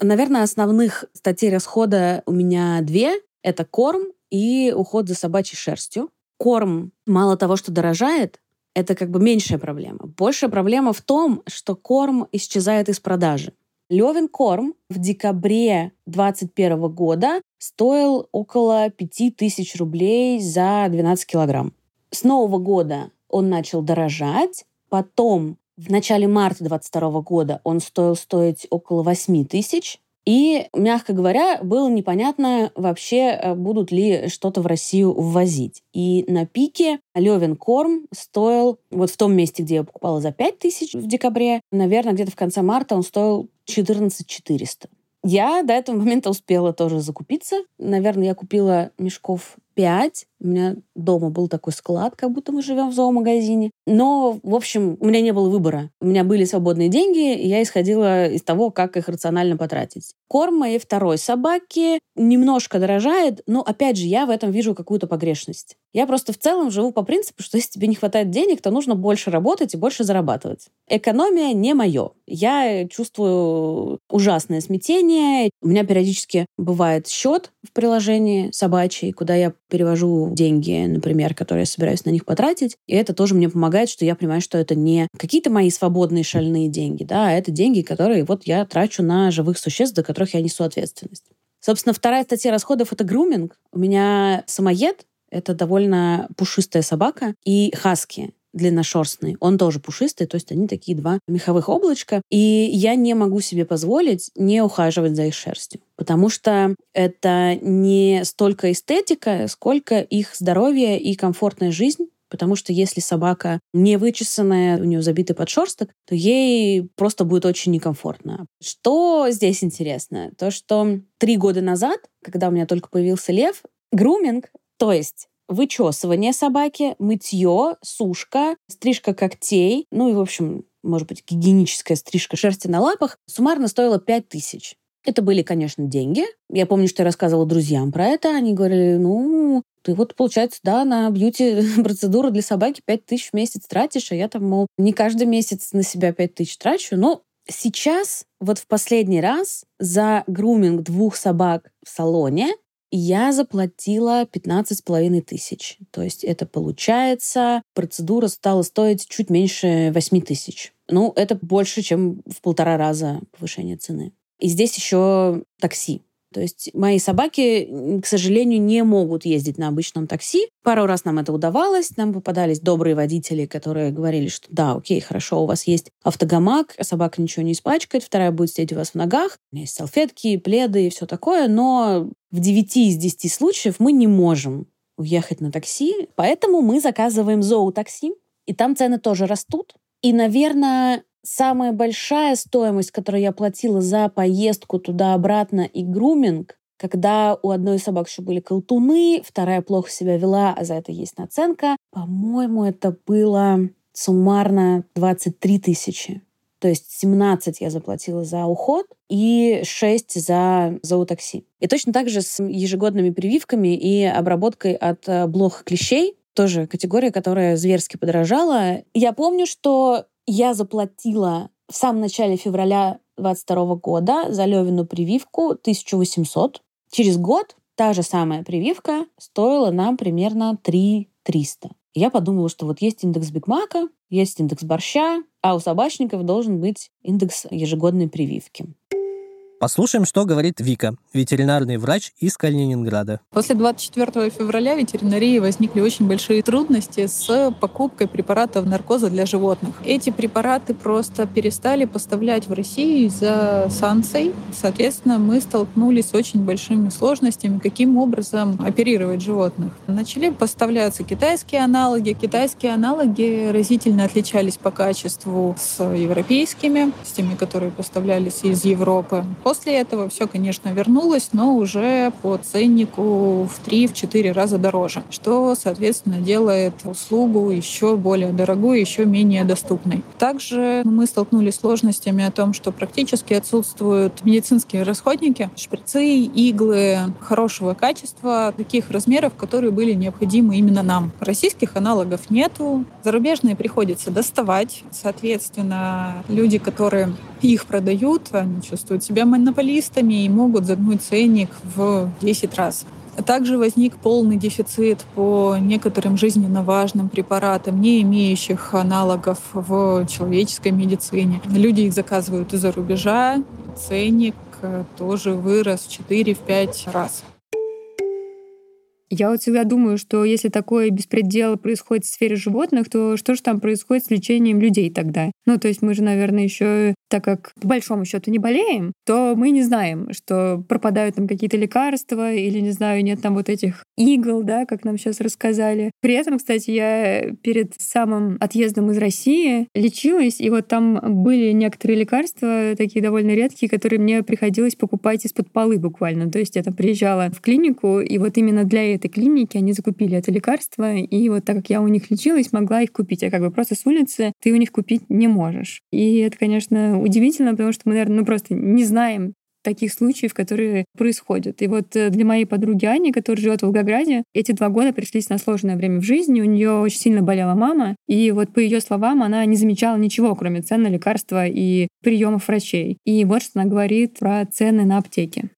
Наверное, основных статей расхода у меня две. Это корм и уход за собачьей шерстью. Корм мало того, что дорожает, это как бы меньшая проблема. Большая проблема в том, что корм исчезает из продажи. Левин корм в декабре 2021 года стоил около 5000 рублей за 12 килограмм. С нового года он начал дорожать, потом в начале марта 2022 года он стоил стоить около 8 тысяч, и, мягко говоря, было непонятно вообще, э, будут ли что-то в Россию ввозить. И на пике Левин корм стоил, вот в том месте, где я покупала за 5 тысяч в декабре, наверное, где-то в конце марта он стоил 14 400. Я до этого момента успела тоже закупиться. Наверное, я купила мешков 5. У меня дома был такой склад, как будто мы живем в зоомагазине. Но, в общем, у меня не было выбора. У меня были свободные деньги, и я исходила из того, как их рационально потратить. Корм моей второй собаки немножко дорожает, но, опять же, я в этом вижу какую-то погрешность. Я просто в целом живу по принципу, что если тебе не хватает денег, то нужно больше работать и больше зарабатывать. Экономия не мое. Я чувствую ужасное смятение. У меня периодически бывает счет в приложении собачий, куда я перевожу деньги, например, которые я собираюсь на них потратить. И это тоже мне помогает, что я понимаю, что это не какие-то мои свободные шальные деньги, да, а это деньги, которые вот я трачу на живых существ, за которых я несу ответственность. Собственно, вторая статья расходов — это груминг. У меня самоед, это довольно пушистая собака, и хаски длинношерстный, он тоже пушистый, то есть они такие два меховых облачка, и я не могу себе позволить не ухаживать за их шерстью, потому что это не столько эстетика, сколько их здоровье и комфортная жизнь, потому что если собака не вычесанная, у нее забитый подшерсток, то ей просто будет очень некомфортно. Что здесь интересно? То, что три года назад, когда у меня только появился лев, груминг, то есть вычесывание собаки, мытье, сушка, стрижка когтей, ну и, в общем, может быть, гигиеническая стрижка шерсти на лапах, суммарно стоило 5 тысяч. Это были, конечно, деньги. Я помню, что я рассказывала друзьям про это. Они говорили, ну, ты вот, получается, да, на бьюти-процедуру (laughs) для собаки 5 тысяч в месяц тратишь, а я там, мол, не каждый месяц на себя 5 тысяч трачу. Но сейчас, вот в последний раз за груминг двух собак в салоне я заплатила 15 с половиной тысяч. То есть это получается, процедура стала стоить чуть меньше 8 тысяч. Ну, это больше, чем в полтора раза повышение цены. И здесь еще такси. То есть мои собаки, к сожалению, не могут ездить на обычном такси. Пару раз нам это удавалось. Нам попадались добрые водители, которые говорили, что да, окей, хорошо, у вас есть автогамак, собака ничего не испачкает, вторая будет сидеть у вас в ногах, у меня есть салфетки, пледы и все такое, но в 9 из 10 случаев мы не можем уехать на такси, поэтому мы заказываем зоотакси, и там цены тоже растут. И, наверное, самая большая стоимость, которую я платила за поездку туда-обратно и груминг, когда у одной собак еще были колтуны, вторая плохо себя вела, а за это есть наценка, по-моему, это было суммарно 23 тысячи. То есть 17 я заплатила за уход и 6 за зоотакси. И точно так же с ежегодными прививками и обработкой от э, блох клещей, тоже категория, которая зверски подорожала. Я помню, что я заплатила в самом начале февраля 22 года за Левину прививку 1800. Через год та же самая прививка стоила нам примерно 3 300. Я подумала, что вот есть индекс Бигмака, есть индекс борща, а у собачников должен быть индекс ежегодной прививки. Послушаем, что говорит Вика, ветеринарный врач из Калининграда. После 24 февраля в ветеринарии возникли очень большие трудности с покупкой препаратов наркоза для животных. Эти препараты просто перестали поставлять в Россию из-за санкций. Соответственно, мы столкнулись с очень большими сложностями, каким образом оперировать животных. Начали поставляться китайские аналоги. Китайские аналоги разительно отличались по качеству с европейскими, с теми, которые поставлялись из Европы. После этого все, конечно, вернулось, но уже по ценнику в 3-4 раза дороже, что, соответственно, делает услугу еще более дорогой, еще менее доступной. Также мы столкнулись с сложностями о том, что практически отсутствуют медицинские расходники, шприцы, иглы хорошего качества, таких размеров, которые были необходимы именно нам. Российских аналогов нету, зарубежные приходится доставать. Соответственно, люди, которые их продают, они чувствуют себя монополистами и могут загнуть ценник в 10 раз. Также возник полный дефицит по некоторым жизненно важным препаратам, не имеющих аналогов в человеческой медицине. Люди их заказывают из-за рубежа, ценник тоже вырос в 4-5 раз. Я вот всегда думаю, что если такое беспредел происходит в сфере животных, то что же там происходит с лечением людей тогда? Ну, то есть мы же, наверное, еще, так как по большому счету не болеем, то мы не знаем, что пропадают там какие-то лекарства или, не знаю, нет там вот этих игл, да, как нам сейчас рассказали. При этом, кстати, я перед самым отъездом из России лечилась, и вот там были некоторые лекарства, такие довольно редкие, которые мне приходилось покупать из-под полы буквально. То есть я там приезжала в клинику, и вот именно для этой клинике они закупили это лекарство, и вот так как я у них лечилась, могла их купить. А как бы просто с улицы ты у них купить не можешь. И это, конечно, удивительно, потому что мы, наверное, ну просто не знаем таких случаев, которые происходят. И вот э, для моей подруги Ани, которая живет в Волгограде, эти два года пришлись на сложное время в жизни. У нее очень сильно болела мама. И вот по ее словам, она не замечала ничего, кроме цен на лекарства и приемов врачей. И вот что она говорит про цены на аптеке.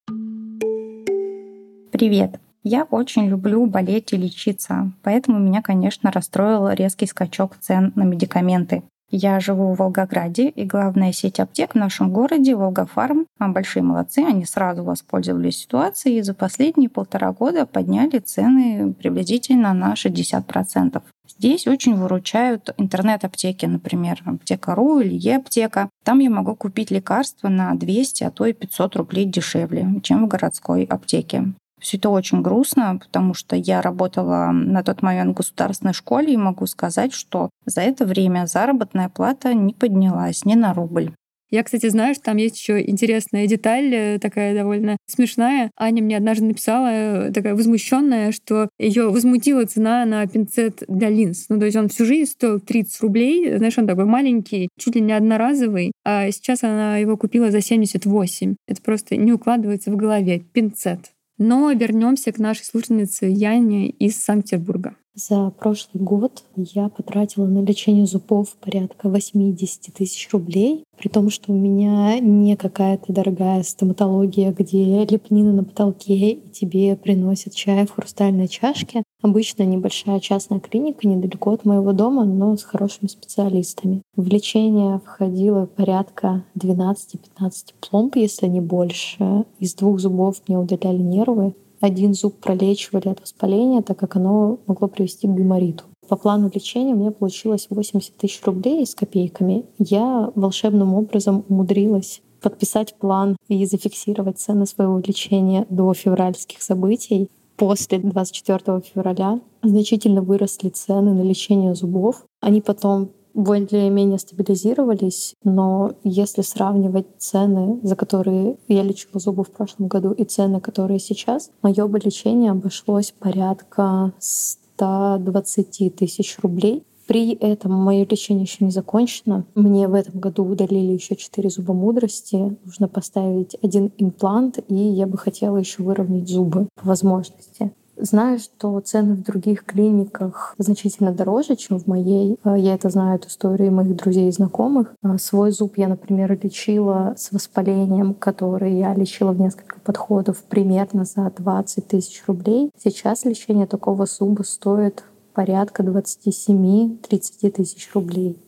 Привет. Я очень люблю болеть и лечиться, поэтому меня, конечно, расстроил резкий скачок цен на медикаменты. Я живу в Волгограде, и главная сеть аптек в нашем городе — Волгофарм. А большие молодцы, они сразу воспользовались ситуацией и за последние полтора года подняли цены приблизительно на 60%. Здесь очень выручают интернет-аптеки, например, аптека.ру или e-аптека. Там я могу купить лекарства на 200, а то и 500 рублей дешевле, чем в городской аптеке. Все это очень грустно, потому что я работала на тот момент в государственной школе и могу сказать, что за это время заработная плата не поднялась ни на рубль. Я, кстати, знаю, что там есть еще интересная деталь, э, такая довольно смешная. Аня мне однажды написала, э, такая возмущенная, что ее возмутила цена на пинцет для линз. Ну, то есть он всю жизнь стоил 30 рублей. Знаешь, он такой маленький, чуть ли не одноразовый. А сейчас она его купила за 78. Это просто не укладывается в голове. Пинцет. Но вернемся к нашей слушательнице Яне из Санкт-Петербурга. За прошлый год я потратила на лечение зубов порядка 80 тысяч рублей, при том, что у меня не какая-то дорогая стоматология, где лепнина на потолке и тебе приносят чай в хрустальной чашке. Обычно небольшая частная клиника недалеко от моего дома, но с хорошими специалистами. В лечение входило порядка 12-15 пломб, если не больше. Из двух зубов мне удаляли нервы, один зуб пролечивали от воспаления, так как оно могло привести к геморриту. По плану лечения меня получилось 80 тысяч рублей с копейками. Я волшебным образом умудрилась подписать план и зафиксировать цены своего лечения до февральских событий. После 24 февраля значительно выросли цены на лечение зубов. Они потом более-менее стабилизировались, но если сравнивать цены, за которые я лечила зубы в прошлом году, и цены, которые сейчас, мое бы лечение обошлось порядка 120 тысяч рублей. При этом мое лечение еще не закончено. Мне в этом году удалили еще 4 зуба мудрости. Нужно поставить один имплант, и я бы хотела еще выровнять зубы по возможности. Знаю, что цены в других клиниках значительно дороже, чем в моей. А, я это знаю от истории моих друзей и знакомых. А, свой зуб я, например, лечила с воспалением, который я лечила в несколько подходов примерно за 20 тысяч рублей. Сейчас лечение такого зуба стоит порядка 27-30 тысяч рублей.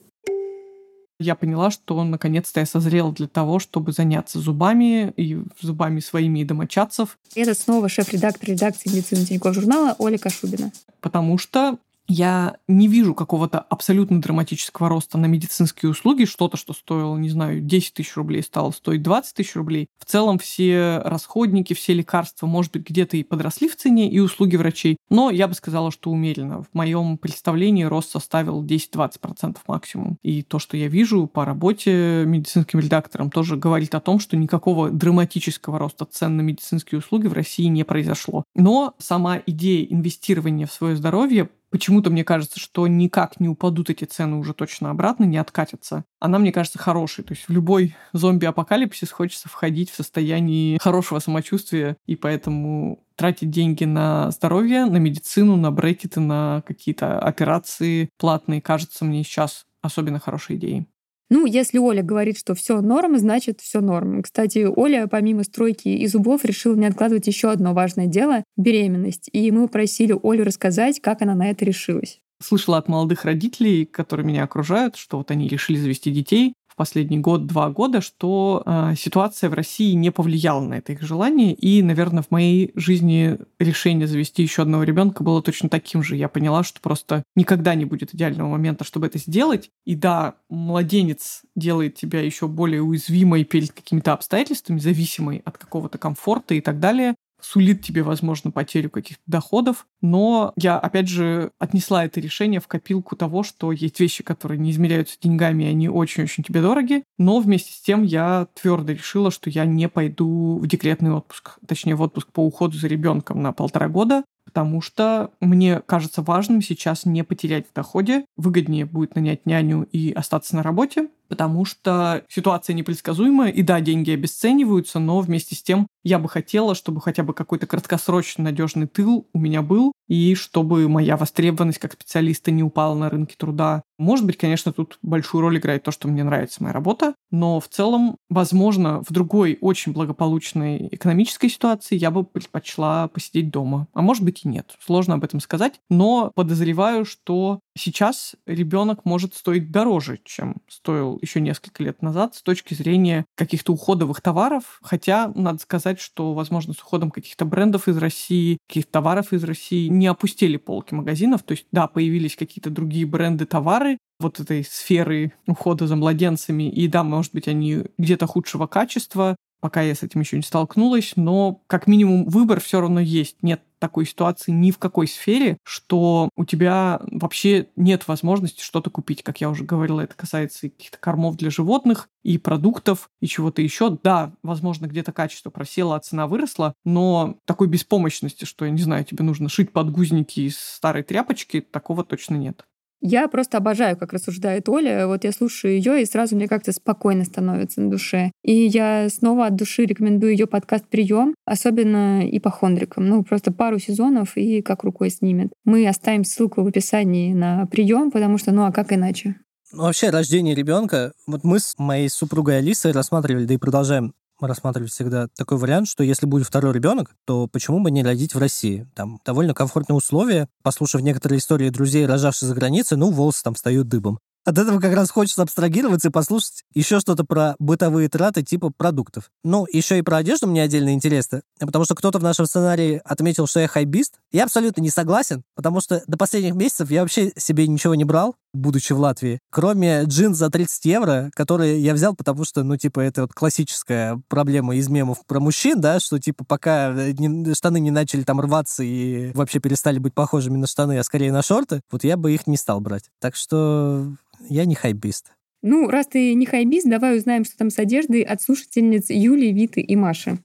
Я поняла, что наконец-то я созрела для того, чтобы заняться зубами и зубами своими и домочадцев. Это снова шеф-редактор редакции медицины Тинькофф журнала Оля Кашубина. Потому что я не вижу какого-то абсолютно драматического роста на медицинские услуги. Что-то, что стоило, не знаю, 10 тысяч рублей, стало стоить 20 тысяч рублей. В целом все расходники, все лекарства, может быть, где-то и подросли в цене, и услуги врачей. Но я бы сказала, что умеренно. В моем представлении рост составил 10-20% максимум. И то, что я вижу по работе медицинским редактором, тоже говорит о том, что никакого драматического роста цен на медицинские услуги в России не произошло. Но сама идея инвестирования в свое здоровье Почему-то мне кажется, что никак не упадут эти цены уже точно обратно, не откатятся. Она, мне кажется, хорошей. То есть в любой зомби-апокалипсис хочется входить в состоянии хорошего самочувствия, и поэтому тратить деньги на здоровье, на медицину, на брекеты, на какие-то операции платные, кажется мне сейчас особенно хорошей идеей. Ну, если Оля говорит, что все норм, значит все норм. Кстати, Оля, помимо стройки и зубов, решила не откладывать еще одно важное дело — беременность. И мы попросили Олю рассказать, как она на это решилась. Слышала от молодых родителей, которые меня окружают, что вот они решили завести детей, последний год-два года, что э, ситуация в России не повлияла на это их желание. И, наверное, в моей жизни решение завести еще одного ребенка было точно таким же. Я поняла, что просто никогда не будет идеального момента, чтобы это сделать. И да, младенец делает тебя еще более уязвимой перед какими-то обстоятельствами, зависимой от какого-то комфорта и так далее сулит тебе, возможно, потерю каких-то доходов. Но я, опять же, отнесла это решение в копилку того, что есть вещи, которые не измеряются деньгами, и они очень-очень тебе дороги. Но вместе с тем я твердо решила, что я не пойду в декретный отпуск, точнее, в отпуск по уходу за ребенком на полтора года, потому что мне кажется важным сейчас не потерять в доходе. Выгоднее будет нанять няню и остаться на работе, потому что ситуация непредсказуемая, и да, деньги обесцениваются, но вместе с тем я бы хотела, чтобы хотя бы какой-то краткосрочный надежный тыл у меня был, и чтобы моя востребованность как специалиста не упала на рынке труда. Может быть, конечно, тут большую роль играет то, что мне нравится моя работа, но в целом, возможно, в другой очень благополучной экономической ситуации я бы предпочла посидеть дома. А может быть и нет. Сложно об этом сказать, но подозреваю, что сейчас ребенок может стоить дороже, чем стоил еще несколько лет назад с точки зрения каких-то уходовых товаров. Хотя, надо сказать, что, возможно, с уходом каких-то брендов из России, каких-то товаров из России не опустили полки магазинов. То есть, да, появились какие-то другие бренды товары, вот этой сферы ухода за младенцами. И да, может быть, они где-то худшего качества, пока я с этим еще не столкнулась, но как минимум выбор все равно есть. Нет такой ситуации ни в какой сфере, что у тебя вообще нет возможности что-то купить. Как я уже говорила, это касается каких-то кормов для животных, и продуктов, и чего-то еще. Да, возможно, где-то качество просело, а цена выросла, но такой беспомощности, что, я не знаю, тебе нужно шить подгузники из старой тряпочки, такого точно нет. Я просто обожаю, как рассуждает Оля. Вот я слушаю ее, и сразу мне как-то спокойно становится на душе. И я снова от души рекомендую ее подкаст «Прием», особенно ипохондрикам. Ну, просто пару сезонов и как рукой снимет. Мы оставим ссылку в описании на прием, потому что, ну а как иначе? Ну, вообще, рождение ребенка, вот мы с моей супругой Алисой рассматривали, да и продолжаем мы рассматривали всегда такой вариант, что если будет второй ребенок, то почему бы не родить в России? Там довольно комфортные условия. Послушав некоторые истории друзей, рожавших за границей, ну, волосы там встают дыбом. От этого как раз хочется абстрагироваться и послушать еще что-то про бытовые траты типа продуктов. Ну, еще и про одежду мне отдельно интересно, потому что кто-то в нашем сценарии отметил, что я хайбист. Я абсолютно не согласен, потому что до последних месяцев я вообще себе ничего не брал, будучи в Латвии, кроме джинс за 30 евро, которые я взял, потому что, ну, типа, это вот классическая проблема из мемов про мужчин, да, что, типа, пока не, штаны не начали там рваться и вообще перестали быть похожими на штаны, а скорее на шорты, вот я бы их не стал брать. Так что я не хайбист. Ну, раз ты не хайбист, давай узнаем, что там с одеждой от слушательниц Юлии, Виты и Маши.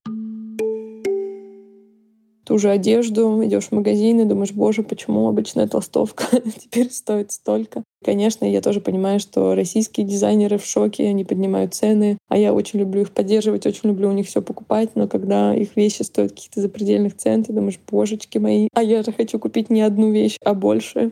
Ту же одежду, идешь в магазин и думаешь, боже, почему обычная толстовка (laughs) теперь стоит столько? Конечно, я тоже понимаю, что российские дизайнеры в шоке, они поднимают цены, а я очень люблю их поддерживать, очень люблю у них все покупать, но когда их вещи стоят каких-то запредельных цен, ты думаешь, божечки мои, а я же хочу купить не одну вещь, а больше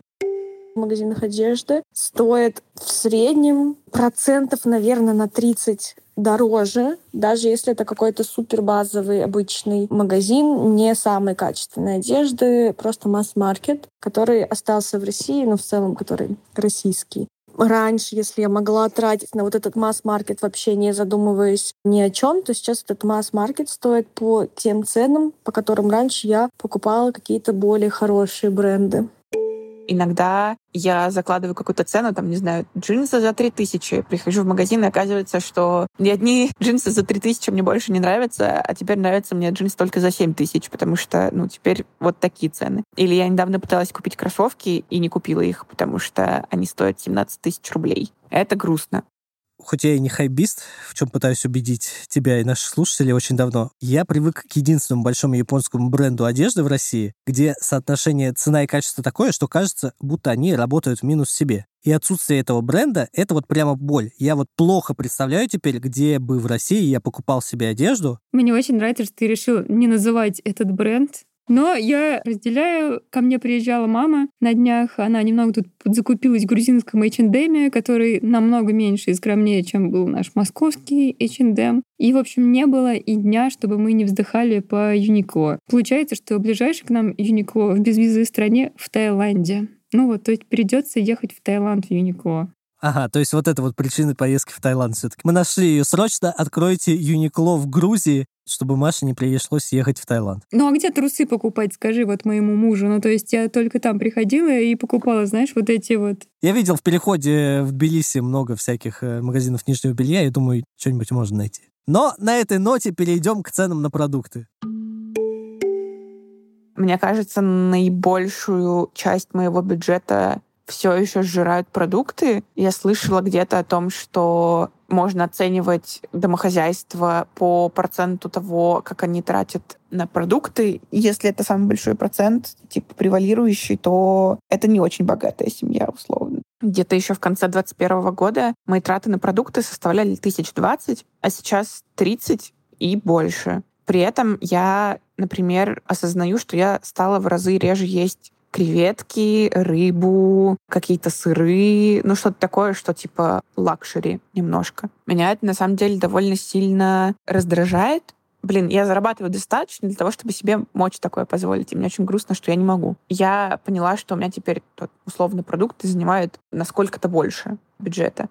в магазинах одежды стоит в среднем процентов, наверное, на 30 дороже, даже если это какой-то супер базовый обычный магазин, не самой качественной одежды, просто масс-маркет, который остался в России, но в целом который российский. раньше, если я могла тратить на вот этот масс-маркет вообще не задумываясь ни о чем, то сейчас этот масс-маркет стоит по тем ценам, по которым раньше я покупала какие-то более хорошие бренды. Иногда я закладываю какую-то цену, там, не знаю, джинсы за 3000, прихожу в магазин, и оказывается, что ни одни (laughs) джинсы за 3000 мне больше не нравятся, а теперь нравятся мне джинсы только за 7000, потому что, ну, теперь вот такие цены. Или я недавно пыталась купить кроссовки и не купила их, потому что они стоят 17 тысяч рублей. Это грустно хоть я и не хайбист, в чем пытаюсь убедить тебя и наших слушателей очень давно, я привык к единственному большому японскому бренду одежды в России, где соотношение цена и качество такое, что кажется, будто они работают в минус себе. И отсутствие этого бренда — это вот прямо боль. Я вот плохо представляю теперь, где бы в России я покупал себе одежду. Мне очень нравится, что ты решил не называть этот бренд но я разделяю, ко мне приезжала мама на днях, она немного тут закупилась в грузинском H&M, который намного меньше и скромнее, чем был наш московский H&M. И, в общем, не было и дня, чтобы мы не вздыхали по Юникло. Получается, что ближайший к нам Юникло в безвизовой стране в Таиланде. Ну вот, то есть придется ехать в Таиланд в Юникло. Ага, то есть вот это вот причина поездки в Таиланд все-таки. Мы нашли ее срочно. Откройте Юникло в Грузии чтобы Маше не пришлось ехать в Таиланд. Ну а где трусы покупать, скажи вот моему мужу? Ну то есть я только там приходила и покупала, знаешь, вот эти вот. Я видел в переходе в Тбилиси много всяких э, магазинов нижнего белья, и думаю, что-нибудь можно найти. Но на этой ноте перейдем к ценам на продукты. Мне кажется, наибольшую часть моего бюджета все еще сжирают продукты. Я слышала где-то о том, что можно оценивать домохозяйство по проценту того, как они тратят на продукты. Если это самый большой процент, типа превалирующий, то это не очень богатая семья, условно. Где-то еще в конце 2021 года мои траты на продукты составляли 1020, а сейчас 30 и больше. При этом я, например, осознаю, что я стала в разы реже есть креветки, рыбу, какие-то сыры, ну что-то такое, что типа luxury немножко. Меня это на самом деле довольно сильно раздражает, блин, я зарабатываю достаточно для того, чтобы себе мочь такое позволить. И мне очень грустно, что я не могу. Я поняла, что у меня теперь тот, условно продукты занимают насколько-то больше бюджета.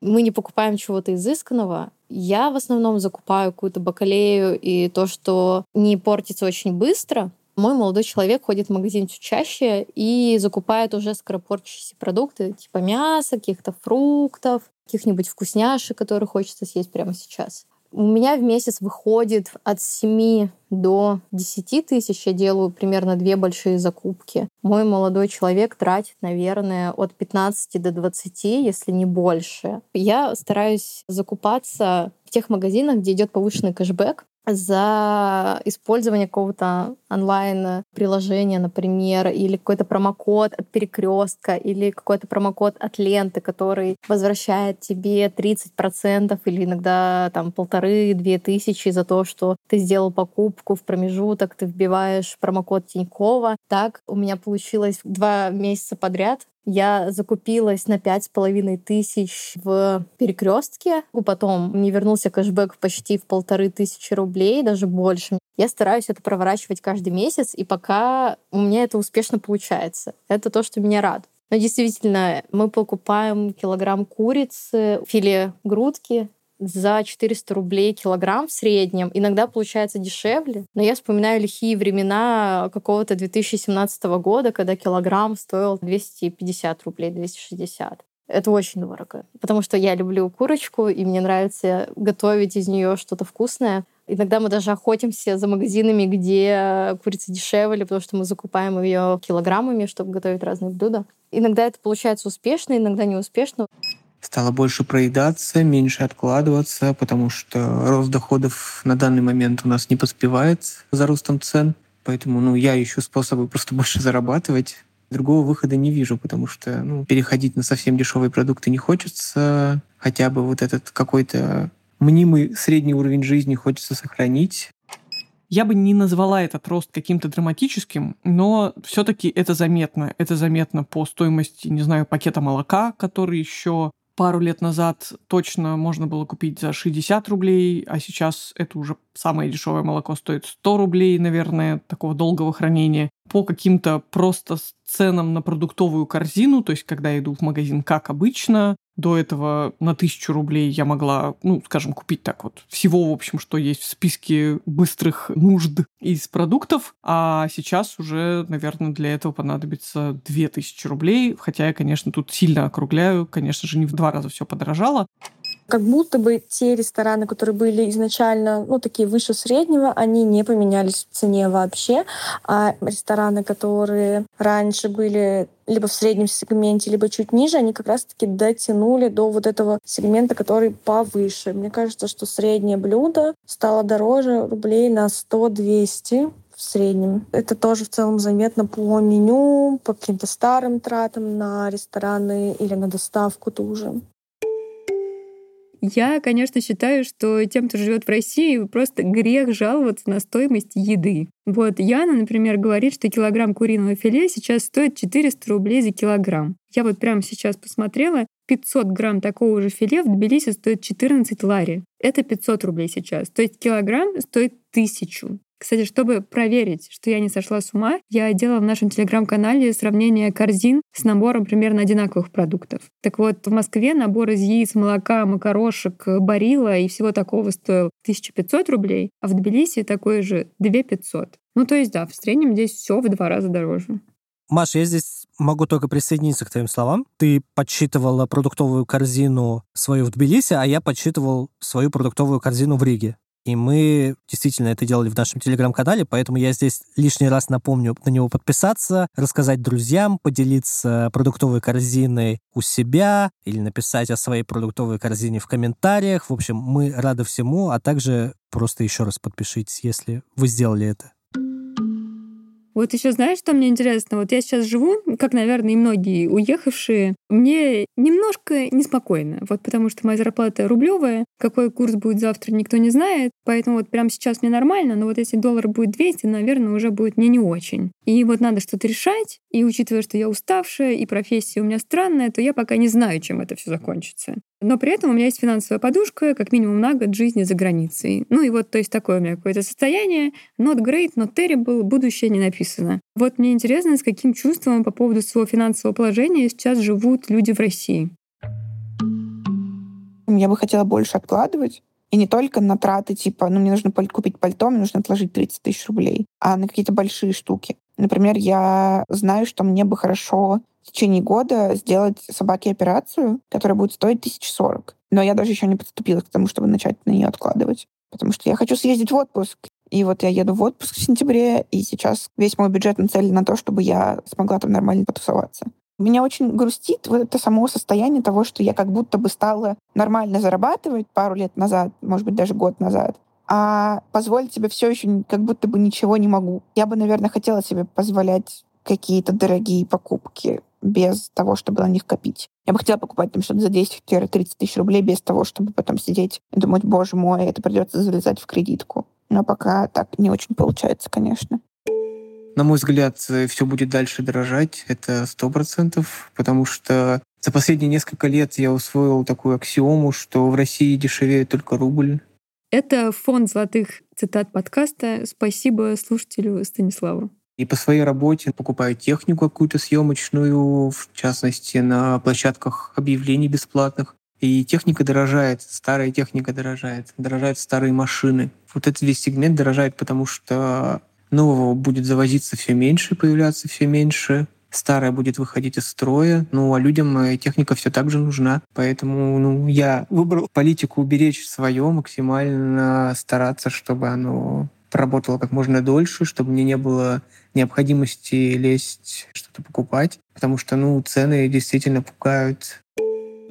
Мы не покупаем чего-то изысканного. Я в основном закупаю какую-то бакалею и то, что не портится очень быстро, мой молодой человек ходит в магазин чуть чаще и закупает уже скоропортящиеся продукты, типа мяса, каких-то фруктов, каких-нибудь вкусняшек, которые хочется съесть прямо сейчас. У меня в месяц выходит от 7 до 10 тысяч. Я делаю примерно две большие закупки. Мой молодой человек тратит, наверное, от 15 до 20, если не больше. Я стараюсь закупаться в тех магазинах, где идет повышенный кэшбэк за использование какого-то онлайн-приложения, например, или какой-то промокод от перекрестка, или какой-то промокод от ленты, который возвращает тебе 30% или иногда там полторы-две тысячи за то, что ты сделал покупку в промежуток, ты вбиваешь промокод Тинькова. Так у меня получилось два месяца подряд я закупилась на пять с половиной тысяч в перекрестке. Потом мне вернулся кэшбэк почти в полторы тысячи рублей, даже больше. Я стараюсь это проворачивать каждый месяц, и пока у меня это успешно получается. Это то, что меня радует. Но действительно, мы покупаем килограмм курицы, филе грудки, за 400 рублей килограмм в среднем. Иногда получается дешевле. Но я вспоминаю лихие времена какого-то 2017 года, когда килограмм стоил 250 рублей, 260. Это очень дорого, потому что я люблю курочку, и мне нравится готовить из нее что-то вкусное. Иногда мы даже охотимся за магазинами, где курица дешевле, потому что мы закупаем ее килограммами, чтобы готовить разные блюда. Иногда это получается успешно, иногда неуспешно стало больше проедаться, меньше откладываться, потому что рост доходов на данный момент у нас не поспевает за ростом цен. Поэтому ну, я ищу способы просто больше зарабатывать. Другого выхода не вижу, потому что ну, переходить на совсем дешевые продукты не хочется. Хотя бы вот этот какой-то мнимый средний уровень жизни хочется сохранить. Я бы не назвала этот рост каким-то драматическим, но все-таки это заметно. Это заметно по стоимости, не знаю, пакета молока, который еще пару лет назад точно можно было купить за 60 рублей, а сейчас это уже самое дешевое молоко стоит 100 рублей, наверное, такого долгого хранения. По каким-то просто ценам на продуктовую корзину, то есть когда я иду в магазин как обычно, до этого на тысячу рублей я могла, ну, скажем, купить так вот всего, в общем, что есть в списке быстрых нужд из продуктов, а сейчас уже, наверное, для этого понадобится две тысячи рублей, хотя я, конечно, тут сильно округляю, конечно же, не в два раза все подорожало, как будто бы те рестораны, которые были изначально, ну, такие выше среднего, они не поменялись в цене вообще. А рестораны, которые раньше были либо в среднем сегменте, либо чуть ниже, они как раз-таки дотянули до вот этого сегмента, который повыше. Мне кажется, что среднее блюдо стало дороже рублей на 100-200 в среднем. Это тоже в целом заметно по меню, по каким-то старым тратам на рестораны или на доставку тоже. Я, конечно, считаю, что тем, кто живет в России, просто грех жаловаться на стоимость еды. Вот Яна, например, говорит, что килограмм куриного филе сейчас стоит 400 рублей за килограмм. Я вот прямо сейчас посмотрела, 500 грамм такого же филе в Тбилиси стоит 14 лари. Это 500 рублей сейчас. То есть килограмм стоит тысячу. Кстати, чтобы проверить, что я не сошла с ума, я делала в нашем телеграм-канале сравнение корзин с набором примерно одинаковых продуктов. Так вот, в Москве набор из яиц, молока, макарошек, барила и всего такого стоил 1500 рублей, а в Тбилиси такой же 2500. Ну, то есть, да, в среднем здесь все в два раза дороже. Маша, я здесь могу только присоединиться к твоим словам. Ты подсчитывала продуктовую корзину свою в Тбилиси, а я подсчитывал свою продуктовую корзину в Риге. И мы действительно это делали в нашем телеграм-канале, поэтому я здесь лишний раз напомню на него подписаться, рассказать друзьям, поделиться продуктовой корзиной у себя или написать о своей продуктовой корзине в комментариях. В общем, мы рады всему, а также просто еще раз подпишитесь, если вы сделали это. Вот еще знаешь, что мне интересно? Вот я сейчас живу, как, наверное, и многие уехавшие, мне немножко неспокойно, вот потому что моя зарплата рублевая, какой курс будет завтра, никто не знает, поэтому вот прямо сейчас мне нормально, но вот если доллар будет 200, наверное, уже будет мне не очень. И вот надо что-то решать, и учитывая, что я уставшая, и профессия у меня странная, то я пока не знаю, чем это все закончится. Но при этом у меня есть финансовая подушка, как минимум на год жизни за границей. Ну и вот, то есть такое у меня какое-то состояние. Not great, not terrible, будущее не написано. Вот мне интересно, с каким чувством по поводу своего финансового положения сейчас живут люди в России. Я бы хотела больше откладывать, и не только на траты, типа, ну, мне нужно купить пальто, мне нужно отложить 30 тысяч рублей, а на какие-то большие штуки. Например, я знаю, что мне бы хорошо в течение года сделать собаке операцию, которая будет стоить 1040. Но я даже еще не подступилась к тому, чтобы начать на нее откладывать. Потому что я хочу съездить в отпуск. И вот я еду в отпуск в сентябре, и сейчас весь мой бюджет нацелен на то, чтобы я смогла там нормально потусоваться. Меня очень грустит вот это само состояние того, что я как будто бы стала нормально зарабатывать пару лет назад, может быть, даже год назад, а позволить себе все еще как будто бы ничего не могу. Я бы, наверное, хотела себе позволять какие-то дорогие покупки без того, чтобы на них копить. Я бы хотела покупать там что-то за 10-30 тысяч рублей без того, чтобы потом сидеть и думать, боже мой, это придется залезать в кредитку. Но пока так не очень получается, конечно. На мой взгляд, все будет дальше дорожать, это сто процентов, потому что за последние несколько лет я усвоил такую аксиому, что в России дешевеет только рубль. Это фонд золотых цитат подкаста. Спасибо слушателю Станиславу. И по своей работе покупаю технику какую-то съемочную, в частности, на площадках объявлений бесплатных. И техника дорожает, старая техника дорожает, дорожают старые машины. Вот этот весь сегмент дорожает, потому что нового будет завозиться все меньше, появляться все меньше, старая будет выходить из строя, ну а людям э, техника все так же нужна. Поэтому ну, я выбрал политику уберечь свое, максимально стараться, чтобы оно проработала как можно дольше, чтобы мне не было необходимости лезть что-то покупать, потому что, ну, цены действительно пугают.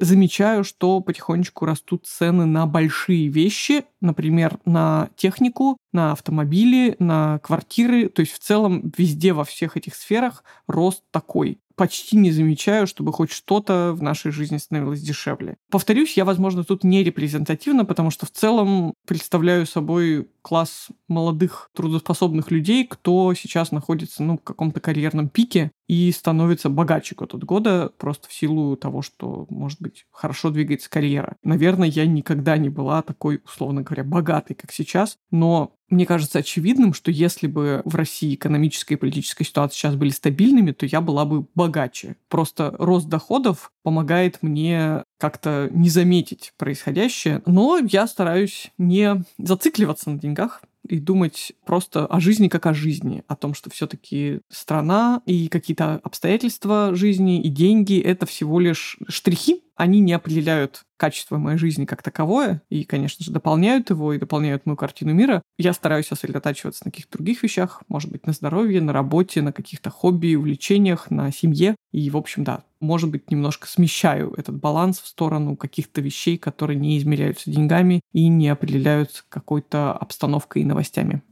Замечаю, что потихонечку растут цены на большие вещи, например, на технику, на автомобили, на квартиры. То есть в целом везде во всех этих сферах рост такой почти не замечаю, чтобы хоть что-то в нашей жизни становилось дешевле. Повторюсь, я, возможно, тут не репрезентативна, потому что в целом представляю собой класс молодых трудоспособных людей, кто сейчас находится ну, в каком-то карьерном пике и становится богаче год от года просто в силу того, что, может быть, хорошо двигается карьера. Наверное, я никогда не была такой, условно говоря, богатой, как сейчас, но мне кажется очевидным, что если бы в России экономическая и политическая ситуация сейчас были стабильными, то я была бы богаче. Просто рост доходов помогает мне как-то не заметить происходящее, но я стараюсь не зацикливаться на деньгах, и думать просто о жизни как о жизни, о том, что все-таки страна и какие-то обстоятельства жизни и деньги — это всего лишь штрихи, они не определяют качество моей жизни как таковое, и, конечно же, дополняют его и дополняют мою картину мира. Я стараюсь сосредотачиваться на каких-то других вещах, может быть, на здоровье, на работе, на каких-то хобби, увлечениях, на семье. И, в общем, да, может быть, немножко смещаю этот баланс в сторону каких-то вещей, которые не измеряются деньгами и не определяются какой-то обстановкой и новостями.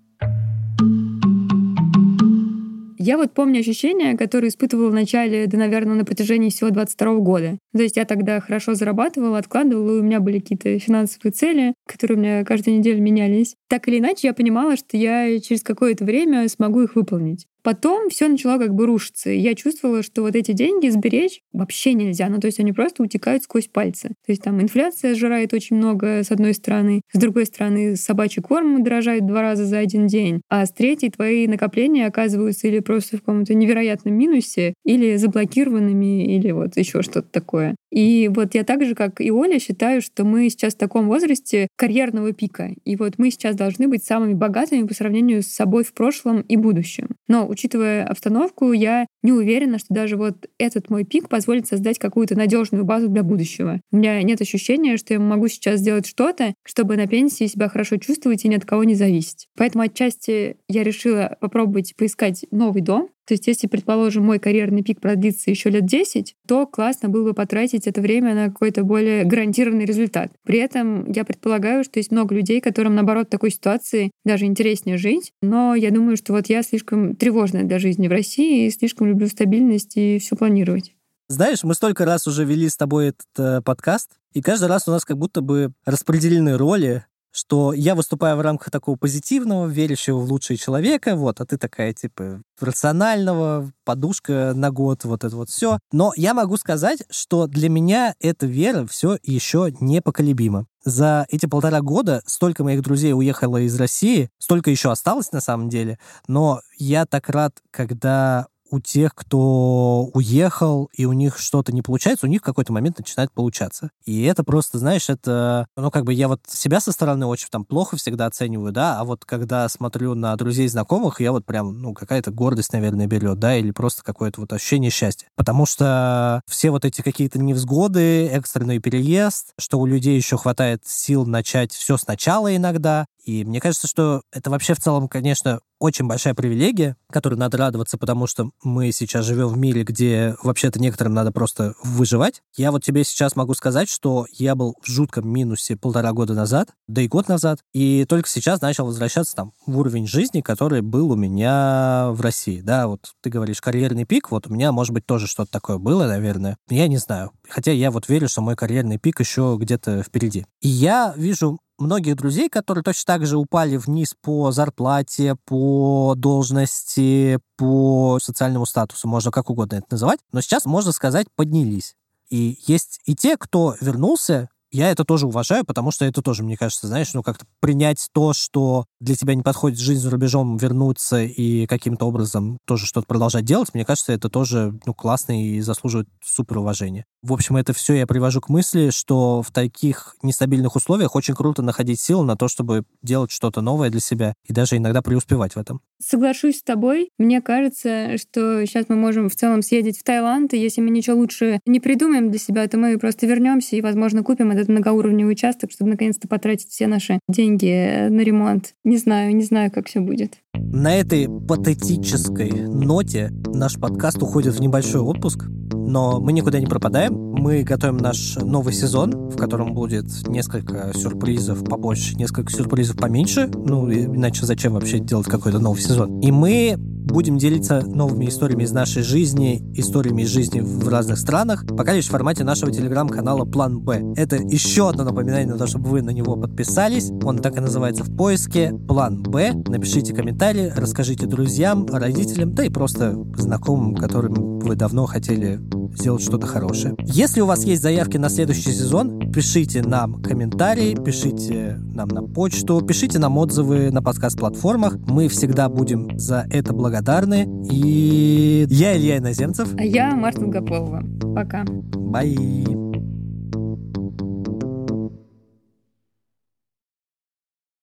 Я вот помню ощущения, которые испытывала в начале, да, наверное, на протяжении всего 22 года. То есть я тогда хорошо зарабатывала, откладывала, и у меня были какие-то финансовые цели, которые у меня каждую неделю менялись. Так или иначе, я понимала, что я через какое-то время смогу их выполнить. Потом все начало как бы рушиться. И я чувствовала, что вот эти деньги сберечь вообще нельзя. Ну, то есть они просто утекают сквозь пальцы. То есть там инфляция сжирает очень много с одной стороны, с другой стороны собачий корм дорожает два раза за один день, а с третьей твои накопления оказываются или просто в каком-то невероятном минусе, или заблокированными, или вот еще что-то такое. И вот я так же, как и Оля, считаю, что мы сейчас в таком возрасте карьерного пика. И вот мы сейчас должны быть самыми богатыми по сравнению с собой в прошлом и будущем. Но учитывая обстановку, я не уверена, что даже вот этот мой пик позволит создать какую-то надежную базу для будущего. У меня нет ощущения, что я могу сейчас сделать что-то, чтобы на пенсии себя хорошо чувствовать и ни от кого не зависеть. Поэтому отчасти я решила попробовать поискать новый дом, то есть, если, предположим, мой карьерный пик продлится еще лет 10, то классно было бы потратить это время на какой-то более гарантированный результат. При этом я предполагаю, что есть много людей, которым, наоборот, в такой ситуации даже интереснее жить. Но я думаю, что вот я слишком тревожная для жизни в России и слишком люблю стабильность и все планировать. Знаешь, мы столько раз уже вели с тобой этот э, подкаст, и каждый раз у нас как будто бы распределены роли что я выступаю в рамках такого позитивного, верящего в лучшее человека, вот, а ты такая, типа, рационального, подушка на год, вот это вот все. Но я могу сказать, что для меня эта вера все еще непоколебима. За эти полтора года столько моих друзей уехало из России, столько еще осталось на самом деле, но я так рад, когда у тех, кто уехал, и у них что-то не получается, у них в какой-то момент начинает получаться. И это просто, знаешь, это... Ну, как бы я вот себя со стороны очень там плохо всегда оцениваю, да, а вот когда смотрю на друзей знакомых, я вот прям, ну, какая-то гордость, наверное, берет, да, или просто какое-то вот ощущение счастья. Потому что все вот эти какие-то невзгоды, экстренный переезд, что у людей еще хватает сил начать все сначала иногда, и мне кажется, что это вообще в целом, конечно, очень большая привилегия, которой надо радоваться, потому что мы сейчас живем в мире, где вообще-то некоторым надо просто выживать. Я вот тебе сейчас могу сказать, что я был в жутком минусе полтора года назад, да и год назад, и только сейчас начал возвращаться там в уровень жизни, который был у меня в России. Да, вот ты говоришь карьерный пик, вот у меня, может быть, тоже что-то такое было, наверное. Я не знаю. Хотя я вот верю, что мой карьерный пик еще где-то впереди. И я вижу многих друзей, которые точно так же упали вниз по зарплате, по должности, по социальному статусу, можно как угодно это называть, но сейчас, можно сказать, поднялись. И есть и те, кто вернулся я это тоже уважаю, потому что это тоже, мне кажется, знаешь, ну как-то принять то, что для тебя не подходит жизнь за рубежом, вернуться и каким-то образом тоже что-то продолжать делать, мне кажется, это тоже ну, классно и заслуживает супер уважения. В общем, это все я привожу к мысли, что в таких нестабильных условиях очень круто находить силы на то, чтобы делать что-то новое для себя и даже иногда преуспевать в этом. Соглашусь с тобой. Мне кажется, что сейчас мы можем в целом съездить в Таиланд, и если мы ничего лучше не придумаем для себя, то мы просто вернемся и, возможно, купим этот многоуровневый участок, чтобы наконец-то потратить все наши деньги на ремонт. Не знаю, не знаю, как все будет. На этой патетической ноте наш подкаст уходит в небольшой отпуск, но мы никуда не пропадаем. Мы готовим наш новый сезон, в котором будет несколько сюрпризов побольше, несколько сюрпризов поменьше. Ну, иначе зачем вообще делать какой-то новый сезон? И мы будем делиться новыми историями из нашей жизни, историями из жизни в разных странах, пока лишь в формате нашего телеграм-канала План Б. Это еще одно напоминание на то, чтобы вы на него подписались. Он так и называется в поиске План Б. Напишите комментарии, расскажите друзьям, родителям, да и просто знакомым, которым вы давно хотели сделать что-то хорошее. Если у вас есть заявки на следующий сезон, пишите нам комментарии, пишите нам на почту, пишите нам отзывы на подкаст-платформах. Мы всегда будем за это благодарны. И я Илья Иноземцев. А я Марта Долгополова. Пока. Бай.